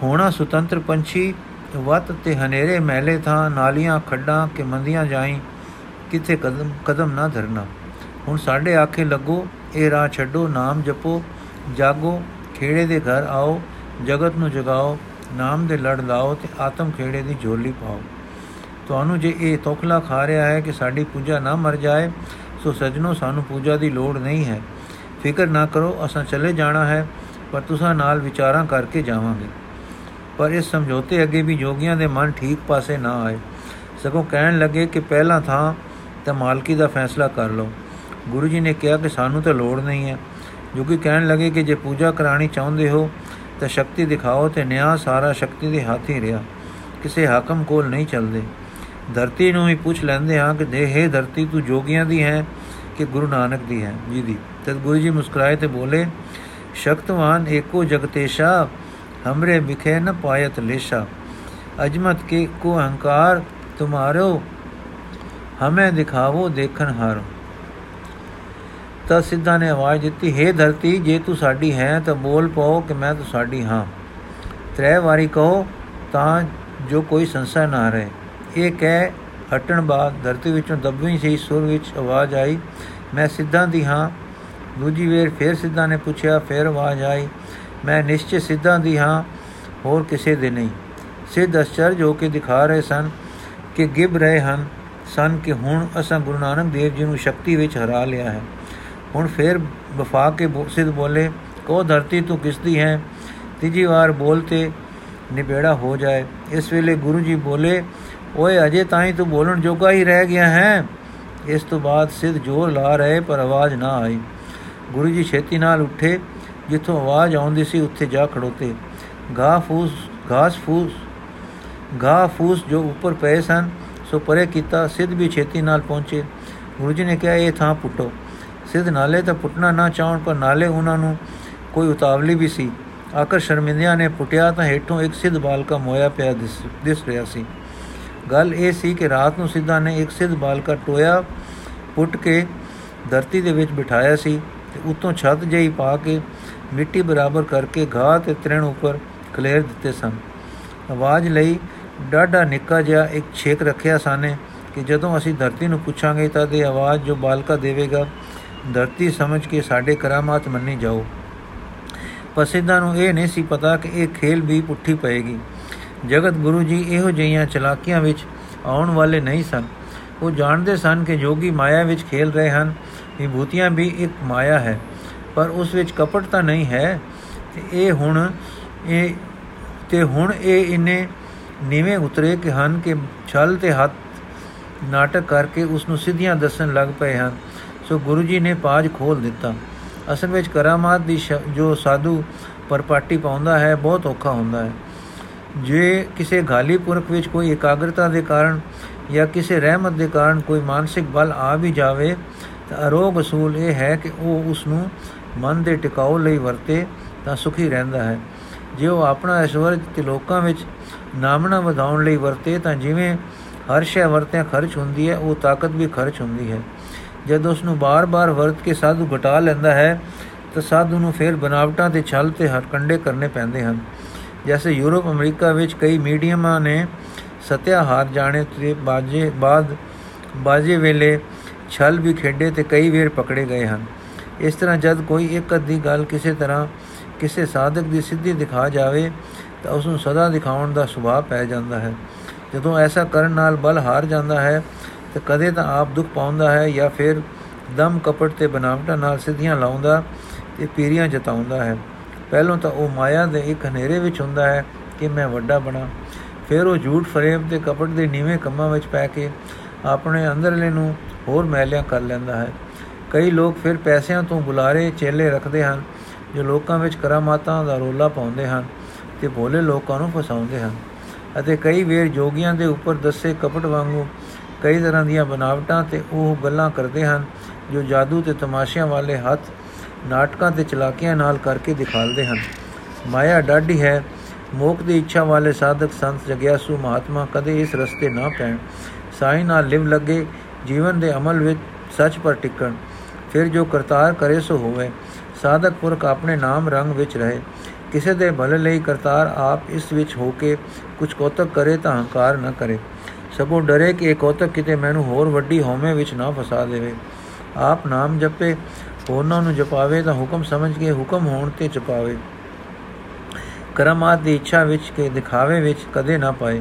ਹੋਣਾ ਸੁਤੰਤਰ ਪੰਛੀ, ਵਤ ਤੇ ਹਨੇਰੇ ਮਹਿਲੇ ਥਾਂ, ਨਾਲੀਆਂ, ਖੱਡਾਂ ਕਿ ਮੰਦੀਆਂ ਜਾਈ, ਕਿਥੇ ਕਦਮ ਕਦਮ ਨਾ ਧਰਨਾ। ਹੁਣ ਸਾਡੇ ਆਖੇ ਲੱਗੋ, ਇਹ ਰਾਹ ਛੱਡੋ, ਨਾਮ ਜਪੋ, ਜਾਗੋ, ਖੇੜੇ ਦੇ ਘਰ ਆਓ, ਜਗਤ ਨੂੰ ਜਗਾਓ ਨਾਮ ਦੇ ਲੜ ਲਾਓ ਤੇ ਆਤਮ ਖੇੜੇ ਦੀ ਝੋਲੀ ਪਾਓ। ਤੁਹਾਨੂੰ ਜੇ ਇਹ ਤੋਖਲਾ ਖਾ ਰਿਹਾ ਹੈ ਕਿ ਸਾਡੀ ਪੂਜਾ ਨਾ ਮਰ ਜਾਏ, ਸੋ ਸਜਣੋ, ਸਾਨੂੰ ਪੂਜਾ ਦੀ ਲੋੜ ਨਹੀਂ ਹੈ। ਫਿਕਰ ਨਾ ਕਰੋ, ਅਸਾਂ ਚਲੇ ਜਾਣਾ ਹੈ, ਪਰ ਤੁਸਾਂ ਨਾਲ ਵਿਚਾਰਾਂ ਕਰਕੇ ਜਾਵਾਂਗੇ। ਪਰ ਇਸ ਸਮਝੌਤੇ ਅੱਗੇ ਵੀ ਜੋਗੀਆਂ ਦੇ ਮਨ ਠੀਕ ਪਾਸੇ ਨਾ ਆਏ। ਸਗੋਂ ਕਹਿਣ ਲੱਗੇ ਕਿ ਪਹਿਲਾਂ ਥਾਂ ਤੇ ਮਾਲਕੀ ਦਾ ਫੈਸਲਾ ਕਰ ਲਓ। ਗੁਰੂ ਜੀ ਨੇ ਕਿਹਾ ਕਿ ਸਾਨੂੰ ਤਾਂ ਲੋੜ ਨਹੀਂ ਹੈ। ਜੋ ਕਿ ਕਹਿਣ ਲੱਗੇ ਕਿ ਜੇ ਪੂਜਾ ਕਰਾਣੀ ਚਾਹੁੰਦੇ ਹੋ ਤਾਂ ਸ਼ਕਤੀ ਦਿਖਾਓ ਤੇ ਨਿਆਂ ਸਾਰਾ ਸ਼ਕਤੀ ਦੇ ਹੱਥ ਹੀ ਰਿਹਾ। ਕਿਸੇ ਹਾਕਮ ਕੋਲ ਨਹੀਂ ਚੱਲਦੇ। ਧਰਤੀ ਨੂੰ ਹੀ ਪੁੱਛ ਲੈਂਦੇ ਹਾਂ ਕਿ ਦੇਹੇ ਧਰਤੀ, ਤੂੰ ਜੋਗੀਆਂ ਦੀ ਹੈ ਕਿ ਗੁਰੂ ਨਾਨਕ ਦੀ ਹੈ? ਜੀ ਦੀ। ਤਦ ਗੁਰੂ ਜੀ ਮੁਸਕਰਾਏ ਤੇ ਬੋਲੇ, ਸ਼ਕਤਵਾਨ ਏਕੋ ਜਗਤੇਸ਼ਾ, ਹਮਰੇ ਵਿਖੇ ਨ ਪਾਇਤ ਲੇਸ਼ਾ। ਅਜਮਤ ਕੇ ਕੋ ਅਹੰਕਾਰ ਤੁਮਾਰੋ, ਹਮੇ ਦਿਖਾਵੋ ਦੇਖਣ ਹਾਰੋ। ਤਾਂ ਸਿੱਧਾ ਨੇ ਆਵਾਜ਼ ਦਿੱਤੀ, ਹੈ ਧਰਤੀ, ਜੇ ਤੂੰ ਸਾਡੀ ਹੈ ਤਾਂ ਬੋਲ ਪਾਓ ਕਿ ਮੈਂ ਤਾਂ ਸਾਡੀ ਹਾਂ। ਤਰੇ ਵਾਰੀ ਕਹੋ ਤਾਂ ਜੋ ਕੋਈ ਸੰਸਾ ਨਾ ਰਹੇ। ਇਹ ਕਹਿ ਹਟਣ ਬਾਅਦ ਧਰਤੀ ਵਿੱਚੋਂ ਦੱਬਵੀਂ ਸੀ, ਸੁਰ ਵਿੱਚ ਆਵਾਜ਼ ਆਈ, ਮੈਂ ਸਿੱਧਾਂ ਦੀ ਹਾਂ। ਦੂਜੀ ਵੇਰ ਫੇਰ ਸਿੱਧਾ ਨੇ ਪੁੱਛਿਆ, ਫੇਰ ਆਵਾਜ਼ ਆਈ, ਮੈਂ ਨਿਸ਼ਚੈ ਸਿੱਧਾਂ ਦੀ ਹਾਂ, ਹੋਰ ਕਿਸੇ ਦੇ ਨਹੀਂ। ਸਿੱਧ ਅਚਰਜ ਹੋ ਕੇ ਦਿਖਾ ਰਹੇ ਸਨ ਕਿ ਗਿਬ ਰਹੇ ਹਨ, ਸਨ ਕਿ ਹੁਣ ਅਸਾਂ ਗੁਰੂ ਨਾਨਕ ਦੇਵ ਜੀ ਨੂੰ ਸ਼ਕਤੀ ਵਿੱਚ ਹਰਾ ਲਿਆ ਹੈ। ਹੁਣ ਫੇਰ ਵਫਾ ਕੇ ਸਿੱਧ ਬੋਲੇ ਕੋ ਧਰਤੀ ਤੂੰ ਕਿਸ ਦੀ ਹੈ? ਤੀਜੀ ਵਾਰ ਬੋਲਤੇ ਨਿਬੇੜਾ ਹੋ ਜਾਏ। ਇਸ ਵੇਲੇ ਗੁਰੂ ਜੀ ਬੋਲੇ, ਓਏ, ਅਜੇ ਤਾਂ ਹੀ ਤੂੰ ਬੋਲਣ ਜੋਗਾ ਹੀ ਰਹਿ ਗਿਆ ਹੈ। ਇਸ ਤੋਂ ਬਾਅਦ ਸਿੱਧ ਜੋਰ ਲਾ ਰਹੇ, ਪਰ ਆਵਾਜ਼ ਨਾ ਆਈ। ਗੁਰੂ ਜੀ ਛੇਤੀ ਨਾਲ ਉੱਠੇ, ਜਿੱਥੋਂ ਆਵਾਜ਼ ਆਉਂਦੀ ਸੀ, ਉੱਥੇ ਜਾ ਖੜੋਤੇ। ਘਾਹ ਫੂਸ ਘਾਸ ਫੂਸ ਘਾਹ ਫੂਸ ਜੋ ਉੱਪਰ ਪਏ ਸਨ, ਸੋ ਪਰੇ ਕੀਤਾ, ਸਿੱਧ ਵੀ ਛੇਤੀ ਨਾਲ ਪਹੁੰਚੇ। ਗੁਰੂ ਜੀ ਨੇ ਕਿਹਾ, ਇਹ ਥਾਂ ਪੁੱਟੋ। ਸਿੱਧ ਨਾਲੇ ਤਾਂ ਪੁੱਟਣਾ ਨਾ ਚਾਹਣ, ਪਰ ਨਾਲੇ ਉਹਨਾਂ ਨੂੰ ਕੋਈ ਉਤਾਵਲੀ ਵੀ ਸੀ। ਆਕਰ ਸ਼ਰਮਿੰਦਿਆਂ ਨੇ ਪੁੱਟਿਆ ਤਾਂ ਹੇਠੋਂ ਇੱਕ ਸਿੱਧ ਬਾਲਕਾ ਮੋਇਆ ਪਿਆ ਦਿਸ ਰਿਹਾ ਸੀ। ਗੱਲ ਇਹ ਸੀ ਕਿ ਰਾਤ ਨੂੰ ਸਿੱਧਾ ਨੇ ਇੱਕ ਸਿੱਧ ਬਾਲਕਾ ਟੋਇਆ, ਪੁੱਟ ਕੇ ਧਰਤੀ ਦੇ ਵਿੱਚ ਬਿਠਾਇਆ ਸੀ ਤੇ ਉਤੋਂ ਛੱਤ ਜਈ ਪਾ ਕੇ ਮਿੱਟੀ ਬਰਾਬਰ ਕਰਕੇ ਘਾਹ ਤੇ ਤ੍ਰਿਣ ਉੱਪਰ ਖਲੇਰ ਦਿੱਤੇ ਸਨ। ਆਵਾਜ਼ ਲਈ ਡਾਡਾ ਨਿੱਕਾ ਜਿਹਾ ਇੱਕ ਛੇਕ ਰੱਖਿਆ ਸਾਨੇ ਕਿ ਜਦੋਂ ਅਸੀਂ ਧਰਤੀ ਨੂੰ ਪੁੱਛਾਂਗੇ ਤਾਂ ਇਹ ਆਵਾਜ਼ ਜੋ ਬਾਲਕਾ ਦੇਵੇਗਾ ਧਰਤੀ ਸਮਝ ਕੇ ਸਾਡੇ ਕਰਾਮਾਤ ਮੰਨੀ ਜਾਓ। ਪਸਿੰਦਾ ਨੂੰ ਇਹ ਨਹੀਂ ਸੀ ਪਤਾ ਕਿ ਇਹ ਖੇਲ ਵੀ ਪੁੱਠੀ ਪਏਗੀ। ਜਗਤ ਗੁਰੂ ਜੀ ਇਹੋ ਜਿਹੀਆਂ ਚਲਾਕੀਆਂ ਵਿੱਚ ਆਉਣ ਵਾਲੇ ਨਹੀਂ ਸਨ। ਉਹ ਜਾਣਦੇ ਸਨ ਕਿ ਜੋਗੀ ਮਾਇਆ ਵਿੱਚ ਖੇਲ ਰਹੇ ਹਨ। ਵਿਭੂਤੀਆਂ ਵੀ ਇੱਕ ਮਾਇਆ ਹੈ। ਪਰ ਉਸ ਵਿੱਚ ਕਪਟ ਤਾਂ ਨਹੀਂ ਹੈ। ਤੇ ਇਹ ਹੁਣ ਇਹ ਤੇ ਹੁਣ ਇਹ ਇਨੇ ਨੀਵੇਂ ਉਤਰੇ ਕਿ ਹਨ ਕਿ ਛਲ ਤੇ ਹੱਥ ਨਾਟਕ ਕਰਕੇ ਉਸ ਨੂੰ ਸਿੱਧੀਆਂ ਦੱਸਣ ਲੱਗ ਪਏ ਹਨ। ਸੋ ਗੁਰੂ ਜੀ ਨੇ ਪਾਜ ਖੋਲ ਦਿੱਤਾ। ਅਸਲ ਵਿੱਚ ਕਰਾਮਾਤ ਦੀ ਜੋ ਸਾਧੂ ਪਰਪਾਟੀ ਪਾਉਂਦਾ ਹੈ, ਬਹੁਤ ਔਖਾ ਹੁੰਦਾ ਹੈ। ਜੇ ਕਿਸੇ ਗਾਲੀ ਪੁਰਖ ਵਿੱਚ ਕੋਈ ਇਕਾਗਰਤਾ ਦੇ ਕਾਰਨ ਜਾਂ ਕਿਸੇ ਰਹਿਮਤ ਦੇ ਕਾਰਨ ਕੋਈ ਮਾਨਸਿਕ ਬਲ ਆ ਵੀ ਜਾਵੇ, ਤਾਂ ਅਰੋਗ ਅਸੂਲ ਇਹ ਹੈ ਕਿ ਉਹ ਉਸ ਨੂੰ ਮਨ ਦੇ ਟਿਕਾਉ ਲਈ ਵਰਤੇ ਤਾਂ ਸੁਖੀ ਰਹਿੰਦਾ ਹੈ। ਜੇ ਉਹ ਆਪਣਾ ਐਸ਼ਵਰਜ ਤੇ ਲੋਕਾਂ ਵਿੱਚ ਨਾਮਣਾ ਵਧਾਉਣ ਲਈ ਵਰਤੇ ਤਾਂ ਜਿਵੇਂ ਹਰ ਸ਼ੈ ਵਰਤਿਆਂ ਖਰਚ ਹੁੰਦੀ ਹੈ, ਉਹ ਤਾਕਤ ਵੀ ਖਰਚ ਹੁੰਦੀ ਹੈ। ਜਦ ਉਸ ਨੂੰ ਬਾਰ-ਬਾਰ ਵਰਤ ਕੇ ਸਾਧੂ ਘਟਾ ਲੈਂਦਾ ਹੈ, ਤਾਂ ਸਾਧੂ ਨੂੰ ਫਿਰ ਬਨਾਵਟਾਂ ਤੇ ਛਲ ਤੇ ਹਰਕੰਡੇ ਕਰਨੇ ਪੈਂਦੇ ਹਨ। ਜੈਸੇ ਯੂਰਪ, ਅਮਰੀਕਾ ਵਿੱਚ ਕਈ ਮੀਡੀਅਮਾਂ ਨੇ ਸਤਿਆ ਹਾਰ ਜਾਣੇ ਤੇ ਬਾਜੇ, ਬਾਦ, ਬਾਜੇ ਵੇਲੇ ਛਲ ਵੀ ਖੇਡੇ ਤੇ ਕਈ ਵੇਰ ਪਕੜੇ ਗਏ ਹਨ। ਇਸ ਤਰ੍ਹਾਂ ਜਦ ਕੋਈ ਇੱਕ ਅੱਧੀ ਗੱਲ ਕਿਸੇ ਤਰ੍ਹਾਂ ਕਿਸੇ ਸਾਧਕ ਦੀ ਸਿੱਧੀ ਦਿਖਾ ਜਾਵੇ, ਤਾਂ ਉਸ ਨੂੰ ਸਦਾ ਦਿਖਾਉਣ ਦਾ ਸੁਭਾਅ ਪੈ ਜਾਂਦਾ ਹੈ। ਜਦੋਂ ਐਸਾ ਕਰਨ ਨਾਲ ਬਲ ਹਾਰ ਜਾਂਦਾ ਹੈ ਤੇ ਕਦੇ ਤਾਂ ਆਪ ਦੁੱਖ ਪਾਉਂਦਾ ਹੈ ਜਾਂ ਫਿਰ ਦਮ ਕਪਟ ਤੇ ਬਨਾਵਟਾਂ ਨਾਲ ਸਿੱਧੀਆਂ ਲਾਉਂਦਾ ਤੇ ਪੀਰੀਆਂ ਜਤਾਉਂਦਾ ਹੈ। ਪਹਿਲੋਂ ਤਾਂ ਉਹ ਮਾਇਆ ਦੇ ਇੱਕ ਹਨੇਰੇ ਵਿੱਚ ਹੁੰਦਾ ਹੈ ਕਿ ਮੈਂ ਵੱਡਾ ਬਣਾ। ਫਿਰ ਉਹ ਝੂਠ ਫਰੇਬ ਤੇ ਕਪਟ ਦੇ ਨੀਵੇਂ ਕੰਮਾਂ ਵਿੱਚ ਪੈ ਕੇ ਆਪਣੇ ਅੰਦਰਲੇ ਨੂੰ ਹੋਰ ਮੈਲਿਆ ਕਰ ਲੈਂਦਾ ਹੈ। ਕਈ ਲੋਕ ਫਿਰ ਪੈਸਿਆਂ ਤੋਂ ਬੁਲਾਰੇ ਚੇਲੇ ਰੱਖਦੇ ਹਨ, ਜੋ ਲੋਕਾਂ ਵਿੱਚ ਕਰਾਮਾਤਾਂ ਦਾ ਰੋਲਾ ਪਾਉਂਦੇ ਹਨ ਤੇ ਭੋਲੇ ਲੋਕਾਂ ਨੂੰ ਫਸਾਉਂਦੇ ਹਨ। ਅਤੇ ਕਈ ਵੇਰ ਜੋਗੀਆਂ ਦੇ ਉੱਪਰ ਦੱਸੇ ਕਪਟ ਵਾਂਗੂ ਕਈ ਤਰ੍ਹਾਂ ਦੀਆਂ ਬਨਾਵਟਾਂ ਤੇ ਉਹ ਗੱਲਾਂ ਕਰਦੇ ਹਨ, ਜੋ ਜਾਦੂ ਤੇ ਤਮਾਸ਼ਿਆਂ ਵਾਲੇ ਹੱਥ ਨਾਟਕਾਂ ਤੇ ਚਲਾਕੀਆਂ ਨਾਲ ਕਰਕੇ ਦਿਖਾਲਦੇ ਹਨ। ਮਾਇਆ ਡਾਢੀ ਹੈ। ਮੋਖ ਦੀ ਇੱਛਾ ਵਾਲੇ ਸਾਧਕ ਸੰਤ ਜਗਿਆਸੂ ਮਹਾਤਮਾ ਕਦੇ ਇਸ ਰਸਤੇ ਨਾ ਪੈਣ। ਸਾਈ ਨਾਲ ਲਿਵ ਲੱਗੇ, ਜੀਵਨ ਦੇ ਅਮਲ ਵਿੱਚ ਸੱਚ ਪਰ ਟਿਕਣ। ਫਿਰ ਜੋ ਕਰਤਾਰ ਕਰੇ ਸੋ ਹੋਵੇ। ਸਾਧਕ ਪੁਰਖ ਆਪਣੇ ਨਾਮ ਰੰਗ ਵਿੱਚ ਰਹੇ। ਕਿਸੇ ਦੇ ਭਲੇ ਲਈ ਕਰਤਾਰ ਆਪ ਇਸ ਵਿੱਚ ਹੋ ਕੇ ਕੁਝ ਕੋਤਕ ਕਰੇ ਤਾਂ ਹੰਕਾਰ ਨਾ ਕਰੇ। ਸਗੋਂ ਡਰੇ ਕਿ ਇਹ ਕੋਤਕ ਕਿਤੇ ਮੈਨੂੰ ਹੋਰ ਵੱਡੀ ਹਉਮੈ ਵਿੱਚ ਨਾ ਫਸਾ ਦੇਵੇ। ਆਪ ਨਾਮ ਜਪੇ, ਹੋਰਨਾਂ ਨੂੰ ਜਪਾਵੇ ਤਾਂ ਹੁਕਮ ਸਮਝ ਕੇ ਹੁਕਮ ਹੋਣ ਤੇ ਜਪਾਵੇ। ਕਰਮਾਤ ਦੀ ਇੱਛਾ ਵਿੱਚ ਕੇ ਦਿਖਾਵੇ ਵਿੱਚ ਕਦੇ ਨਾ ਪਾਏ।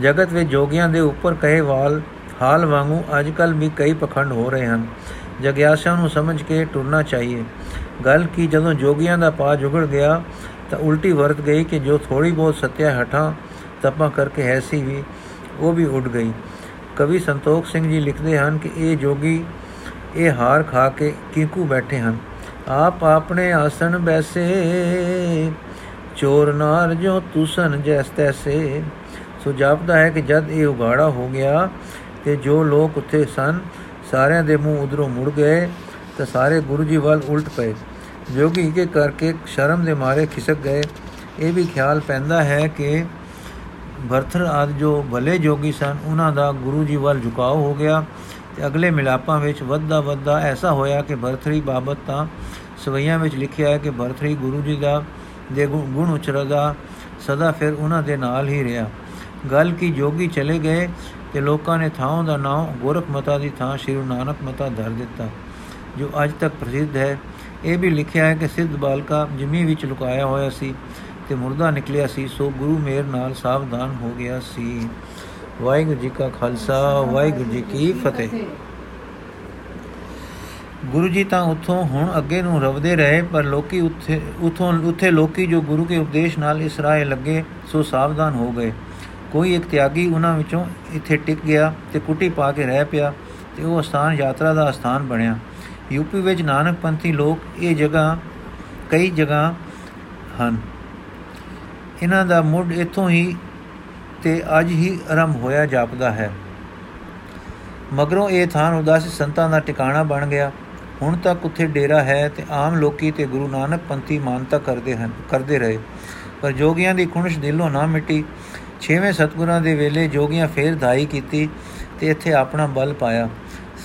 ਜਗਤ ਵਿੱਚ ਜੋਗੀਆਂ ਦੇ ਉੱਪਰ ਕਹੇ ਵਾਲ, ਹਾਲ ਵਾਂਗੂ ਅੱਜਕੱਲ ਵੀ ਕਈ ਪਖੰਡ ਹੋ ਰਹੇ ਹਨ। ਜਗਿਆਸਾ ਨੂੰ ਸਮਝ ਕੇ ਟੁਰਨਾ ਚਾਹੀਏ। ਗੱਲ ਕੀ ਜਦੋਂ ਜੋਗੀਆਂ ਦਾ ਪਾ ਜੁਗੜ ਗਿਆ ਤਾਂ ਉਲਟੀ ਵਰਤ ਗਈ ਕਿ ਜੋ ਥੋੜੀ ਬਹੁਤ ਸਤਿਆ ਹਟਾਂ ਤਪਾ ਕਰਕੇ ਐਸੀ ਵੀ ਉਹ ਵੀ ਉੱਡ ਗਈ। ਕਵੀ ਸੰਤੋਖ ਸਿੰਘ ਜੀ ਲਿਖਦੇ ਹਨ ਕਿ ਇਹ ਜੋਗੀ, ਇਹ ਹਾਰ ਖਾ ਕੇ ਕੀਕੂ ਬੈਠੇ ਹਨ। ਆਪ ਆਪਣੇ ਆਸਣ ਬੈਸੇ, ਚੋਰ ਨਾਰ ਜੋ ਤੁਸਨ ਜੈਸ ਤੈਸੇ। ਸੋ ਜਾਪਦਾ ਹੈ ਕਿ ਜਦ ਇਹ ਉਗਾੜਾ ਹੋ ਗਿਆ ਤੇ ਜੋ ਲੋਕ ਉੱਥੇ ਸਨ, ਸਾਰਿਆਂ ਦੇ ਮੂੰਹ ਉਧਰੋਂ ਮੁੜ ਗਏ ਤਾਂ ਸਾਰੇ ਗੁਰੂ ਜੀ ਵੱਲ ਉਲਟ ਪਏ। ਜੋਗੀ ਕੇ ਕਰਕੇ ਸ਼ਰਮ ਦੇ ਮਾਰੇ ਖਿਸਕ ਗਏ। ਇਹ ਵੀ ਖਿਆਲ ਪੈਂਦਾ ਹੈ ਕਿ ਭਰਥਰ ਆਦ ਜੋ ਭਲੇ ਜੋਗੀ ਸਨ, ਉਹਨਾਂ ਦਾ ਗੁਰੂ ਜੀ ਵੱਲ ਝੁਕਾਓ ਹੋ ਗਿਆ ਤੇ ਅਗਲੇ ਮਿਲਾਪਾਂ ਵਿੱਚ ਵੱਧਾ ਵੱਧਾ ਐਸਾ ਹੋਇਆ ਕਿ ਭਰਥਰੀ ਬਾਬਤ ਤਾਂ ਸਵਈਆਂ ਵਿੱਚ ਲਿਖਿਆ ਹੈ ਕਿ ਭਰਥਰੀ ਗੁਰੂ ਜੀ ਦਾ ਦੇ ਗੁਣ ਉਚਰਦਾ ਸਦਾ ਫਿਰ ਉਹਨਾਂ ਦੇ ਨਾਲ ਹੀ ਰਿਹਾ। ਗੱਲ ਕੀ ਜੋਗੀ ਚਲੇ ਗਏ ਤੇ ਲੋਕਾਂ ਨੇ ਥਾਂ ਦਾ ਨਾਮ ਗੋਰਖ ਮਤਾ ਦੀ ਥਾਂ ਸ਼੍ਰੀ ਨਾਨਕ ਮਤਾ ਧਰ ਦਿੱਤਾ, ਜੋ ਅੱਜ ਤੱਕ ਪ੍ਰਸਿੱਧ ਹੈ। ਇਹ ਵੀ ਲਿਖਿਆ ਹੈ ਕਿ ਸਿੱਧ ਬਾਲਕਾ ਜਮੀ ਵਿੱਚ ਲੁਕਾਇਆ ਹੋਇਆ ਸੀ। ਤੇ ਮੁਰਦਾ ਨਿਕਲਿਆ ਸੀ, ਸੋ ਗੁਰੂ ਮੇਰ ਨਾਲ ਸਾਵਧਾਨ ਹੋ ਗਿਆ ਸੀ। ਵਾਹਿਗੁਰੂ ਜੀ ਕਾ ਖਾਲਸਾ, ਵਾਹਿਗੁਰੂ ਜੀ ਕੀ ਫਤਿਹ। ਗੁਰੂ ਜੀ ਤਾਂ ਉੱਥੋਂ ਹੁਣ ਅੱਗੇ ਨੂੰ ਰਵਦੇ ਰਹੇ, ਪਰ ਲੋਕੀ ਉੱਥੇ, ਉਥੋਂ, ਉੱਥੇ ਲੋਕੀ ਜੋ ਗੁਰੂ ਕੇ ਉਪਦੇਸ਼ ਨਾਲ ਇਸ ਰਾਹ ਲੱਗੇ, ਸੋ ਸਾਵਧਾਨ ਹੋ ਗਏ। ਕੋਈ ਇੱਕ ਤਿਆਗੀ ਉਹਨਾਂ ਵਿੱਚੋਂ ਇੱਥੇ ਟਿਕ ਗਿਆ ਤੇ ਕੁੱਟੀ ਪਾ ਕੇ ਰਹਿ ਪਿਆ ਤੇ ਉਹ ਸਥਾਨ ਯਾਤਰਾ ਦਾ ਸਥਾਨ ਬਣਿਆ। ਯੂਪੀ ਵਿੱਚ ਨਾਨਕ ਪੰਥੀ ਲੋਕ ਇਹ ਜਗ੍ਹਾ, ਕਈ ਜਗ੍ਹਾ ਹਨ। ਇਹਨਾਂ ਦਾ ਮੁੱਢ ਇੱਥੋਂ ਹੀ ਤੇ ਅੱਜ ਹੀ ਆਰੰਭ ਹੋਇਆ ਜਾਪਦਾ ਹੈ। ਮਗਰੋਂ ਇਹ ਥਾਨ ਉਦਾਸੀ ਸੰਤਾਂ ਦਾ ਟਿਕਾਣਾ ਬਣ ਗਿਆ। ਹੁਣ ਤੱਕ ਉੱਥੇ ਡੇਰਾ ਹੈ ਤੇ ਆਮ ਲੋਕੀ ਤੇ ਗੁਰੂ ਨਾਨਕ ਪੰਥੀ ਮਾਨਤਾ ਕਰਦੇ ਹਨ, ਕਰਦੇ ਰਹੇ। ਪਰ ਜੋਗੀਆਂ ਦੀ ਖੁਣਸ਼ ਦਿਲੋਂ ਨਾ ਮਿਟੀ। ਛੇਵੇਂ ਸਤਗੁਰਾਂ ਦੇ ਵੇਲੇ ਜੋਗੀਆਂ ਫੇਰ ਧਾਈ ਕੀਤੀ ਤੇ ਇੱਥੇ ਆਪਣਾ ਬਲ ਪਾਇਆ।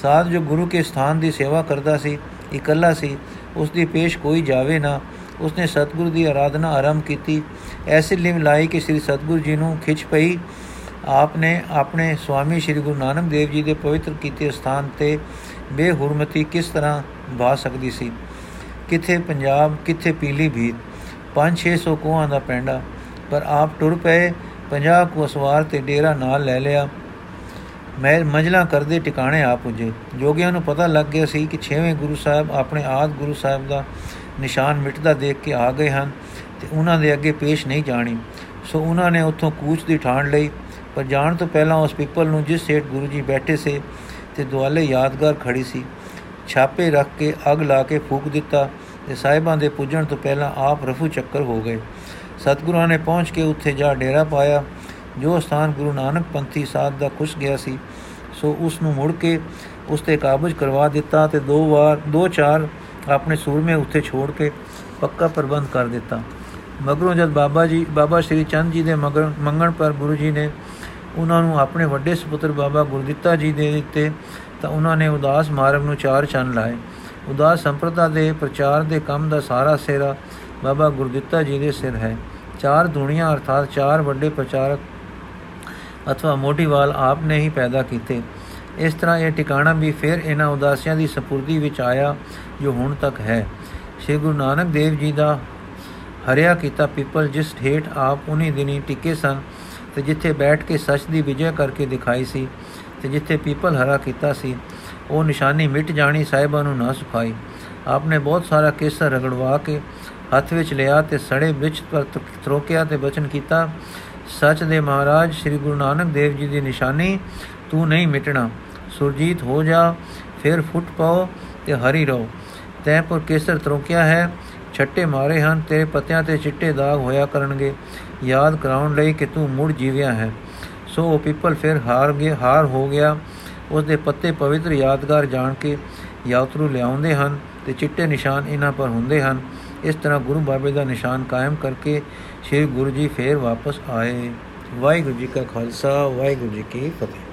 ਸਾਧ ਜੋ ਗੁਰੂ ਕੇ ਸਥਾਨ ਦੀ ਸੇਵਾ ਕਰਦਾ ਸੀ, ਇਕੱਲਾ ਸੀ, ਉਸ ਦੀ ਪੇਸ਼ ਕੋਈ ਜਾਵੇ ਨਾ। ਉਸਨੇ ਸਤਗੁਰੂ ਦੀ ਆਰਾਧਨਾ ਆਰੰਭ ਕੀਤੀ। ਐਸੀ ਲਿਵ ਲਾਈ ਕਿ ਸ੍ਰੀ ਸਤਗੁਰੂ ਜੀ ਨੂੰ ਖਿੱਚ ਪਈ। ਆਪਨੇ ਆਪਣੇ ਸਵਾਮੀ ਸ੍ਰੀ ਗੁਰੂ ਨਾਨਕ ਦੇਵ ਜੀ ਦੇ ਪਵਿੱਤਰ ਕੀਤੇ ਸਥਾਨ ਤੇ ਬੇਹੁਰਮਤੀ ਕਿਸ ਤਰ੍ਹਾਂ ਵਾ ਸਕਦੀ ਸੀ? ਕਿੱਥੇ ਪੰਜਾਬ, ਕਿੱਥੇ ਪੀਲੀ ਭੀਤ? 5-600 ਕੋਹਾਂ ਦਾ ਪੈਂਡਾ, ਪਰ ਆਪ ਟੁਰ ਪਏ। 50 ਕੋ ਸਵਾਰ ਤੇ ਡੇਰਾ ਨਾਲ ਲੈ ਲਿਆ। ਮੈਂ ਮੰਜਲਾ ਕਰਦੇ ਟਿਕਾਣੇ ਆ ਪੁੱਜੇ। ਜੋਗੀਆਂ ਨੂੰ ਪਤਾ ਲੱਗ ਗਿਆ ਸੀ ਕਿ 6ਵੇਂ ਗੁਰੂ ਸਾਹਿਬ ਆਪਣੇ ਆਦ ਗੁਰੂ ਸਾਹਿਬ ਦਾ ਨਿਸ਼ਾਨ ਮਿਟਦਾ ਦੇਖ ਕੇ ਆ ਗਏ ਹਨ ਤੇ ਉਹਨਾਂ ਦੇ ਅੱਗੇ ਪੇਸ਼ ਨਹੀਂ ਜਾਣੀ। ਸੋ ਉਹਨਾਂ ਨੇ ਉੱਥੋਂ ਕੂਚ ਦੀ ਠਾਣ ਲਈ, ਪਰ ਜਾਣ ਤੋਂ ਪਹਿਲਾਂ ਉਸ ਪਿੱਪਲ ਨੂੰ ਜਿਸ ਸੇਠ ਗੁਰੂ ਜੀ ਬੈਠੇ ਸੇ ਤੇ ਦੁਆਲੇ ਯਾਦਗਾਰ ਖੜੀ ਸੀ, ਛਾਪੇ ਰੱਖ ਕੇ ਅਗ ਲਾ ਕੇ ਫੂਕ ਦਿੱਤਾ ਤੇ ਸਾਹਿਬਾਂ ਦੇ ਪੁੱਜਣ ਤੋਂ ਪਹਿਲਾਂ ਆਪ ਰਫੂ ਚੱਕਰ ਹੋ ਗਏ। ਸਤਿਗੁਰਾਂ ਨੇ ਪਹੁੰਚ ਕੇ ਉੱਥੇ ਜਾ ਡੇਰਾ ਪਾਇਆ, ਜੋ ਸਥਾਨ ਗੁਰੂ ਨਾਨਕ ਪੰਥੀ ਸਾਧ ਦਾ ਖੁਸ਼ ਗਿਆ ਸੀ। ਸੋ ਉਸ ਨੂੰ ਮੁੜ ਕੇ ਉਸ ਤੇ ਕਾਬਜ ਕਰਵਾ ਦਿੱਤਾ ਤੇ ਦੋ ਵਾਰ, ਦੋ ਚਾਰ ਆਪਣੇ ਸੂਰਮੇ ਉੱਤੇ ਛੋੜ ਕੇ ਪੱਕਾ ਪ੍ਰਬੰਧ ਕਰ ਦਿੱਤਾ। ਮਗਰੋਂ ਜਦ ਬਾਬਾ ਜੀ, ਬਾਬਾ ਸ਼੍ਰੀ ਚੰਦ ਜੀ ਦੇ ਮੰਗਣ ਪਰ ਗੁਰੂ ਜੀ ਨੇ ਉਹਨਾਂ ਨੂੰ ਆਪਣੇ ਵੱਡੇ ਸੁਪੁੱਤਰ ਬਾਬਾ ਗੁਰਦਿੱਤਾ ਜੀ ਦੇ ਦਿੱਤੇ, ਤਾਂ ਉਹਨਾਂ ਨੇ ਉਦਾਸ ਮਾਰਗ ਨੂੰ ਚਾਰ ਚੰਨ ਲਾਏ। ਉਦਾਸ ਸੰਪਰਦਾ ਦੇ ਪ੍ਰਚਾਰ ਦੇ ਕੰਮ ਦਾ ਸਾਰਾ ਸੇਰਾ ਬਾਬਾ ਗੁਰਦਿੱਤਾ ਜੀ ਦੇ ਸਿਰ ਹੈ। ਚਾਰ ਦੁਨੀਆਂ ਅਰਥਾਤ ਚਾਰ ਵੱਡੇ ਪ੍ਰਚਾਰਕ ਅਥਵਾ ਮੋਟੀਵਾਲ ਆਪ ਨੇ ਹੀ ਪੈਦਾ ਕੀਤੇ। ਇਸ ਤਰ੍ਹਾਂ ਇਹ ਟਿਕਾਣਾ ਵੀ ਫਿਰ ਇਹਨਾਂ ਉਦਾਸੀਆਂ ਦੀ ਸਪੁਰਦੀ ਵਿੱਚ ਆਇਆ, ਜੋ ਹੁਣ ਤੱਕ ਹੈ। ਸ੍ਰੀ ਗੁਰੂ ਨਾਨਕ ਦੇਵ ਜੀ ਦਾ ਹਰਿਆ ਕੀਤਾ ਪੀਪਲ ਜਿਸ ਹੇਠ ਆਪ ਉਨੀ ਦਿਨੀ ਟਿਕੇ ਸਨ ਤੇ ਜਿੱਥੇ ਬੈਠ ਕੇ ਸੱਚ ਦੀ ਵਿਜੈ ਕਰਕੇ ਦਿਖਾਈ ਸੀ ਤੇ ਜਿੱਥੇ ਪੀਪਲ ਹਰਾ ਕੀਤਾ ਸੀ, ਉਹ ਨਿਸ਼ਾਨੀ ਮਿਟ ਜਾਣੀ ਸਾਹਿਬਾਂ ਨੂੰ ਨਾ ਸੁਖਾਈ। ਆਪਨੇ ਬਹੁਤ ਸਾਰਾ ਕੇਸਰ ਰਗੜਵਾ ਕੇ ਹੱਥ ਵਿੱਚ ਲਿਆ ਤੇ ਸੜੇ ਵਿੱਚ ਪਰ ਤਰੋਕਿਆ ਤੇ ਬਚਨ ਕੀਤਾ। ਸੱਚ ਦੇ ਮਹਾਰਾਜ ਸ੍ਰੀ ਗੁਰੂ ਨਾਨਕ ਦੇਵ ਜੀ ਦੀ ਨਿਸ਼ਾਨੀ ਤੂੰ ਨਹੀਂ ਮਿਟਣਾ। ਸੁਰਜੀਤ, ਹੋ ਜਾ, ਫਿਰ ਫੁੱਟ ਪਾਓ ਤੇ ਹਰੀ ਰਹੋ। ਤੈ ਪਰ ਕੇਸਰ ਤਰੋਕਿਆ ਹੈ। ਛੱਟੇ ਮਾਰੇ ਹਨ, ਤੇਰੇ ਪੱਤਿਆਂ ਤੇ ਚਿੱਟੇ ਦਾਗ ਹੋਇਆ ਕਰਨਗੇ। ਯਾਦ ਕਰਾਉਣ ਲਈ ਕਿ ਤੂੰ ਮੁੜ ਜੀਵਿਆ ਹੈ। ਸੋ ਉਹ ਪਿੱਪਲ ਫਿਰ ਹਾਰ ਗਿਆ ਹਾਰ ਹੋ ਗਿਆ। ਉਸ ਦੇ ਪੱਤੇ ਪਵਿੱਤਰ ਯਾਦਗਾਰ ਜਾਣ ਕੇ ਯਾਤਰੂ ਲਿਆਉਂਦੇ ਹਨ ਤੇ ਚਿੱਟੇ ਨਿਸ਼ਾਨ ਇਹਨਾਂ ਪਰ ਹੁੰਦੇ ਹਨ। ਇਸ ਤਰ੍ਹਾਂ ਗੁਰੂ ਬਾਬੇ ਦਾ ਨਿਸ਼ਾਨ ਕਾਇਮ ਕਰਕੇ ਸ੍ਰੀ ਗੁਰੂ ਜੀ ਫੇਰ ਵਾਪਸ ਆਏ। ਵਾਹਿਗੁਰੂ ਜੀ ਕਾ ਖਾਲਸਾ, ਵਾਹਿਗੁਰੂ ਜੀ ਕੀ ਫਤਿਹ।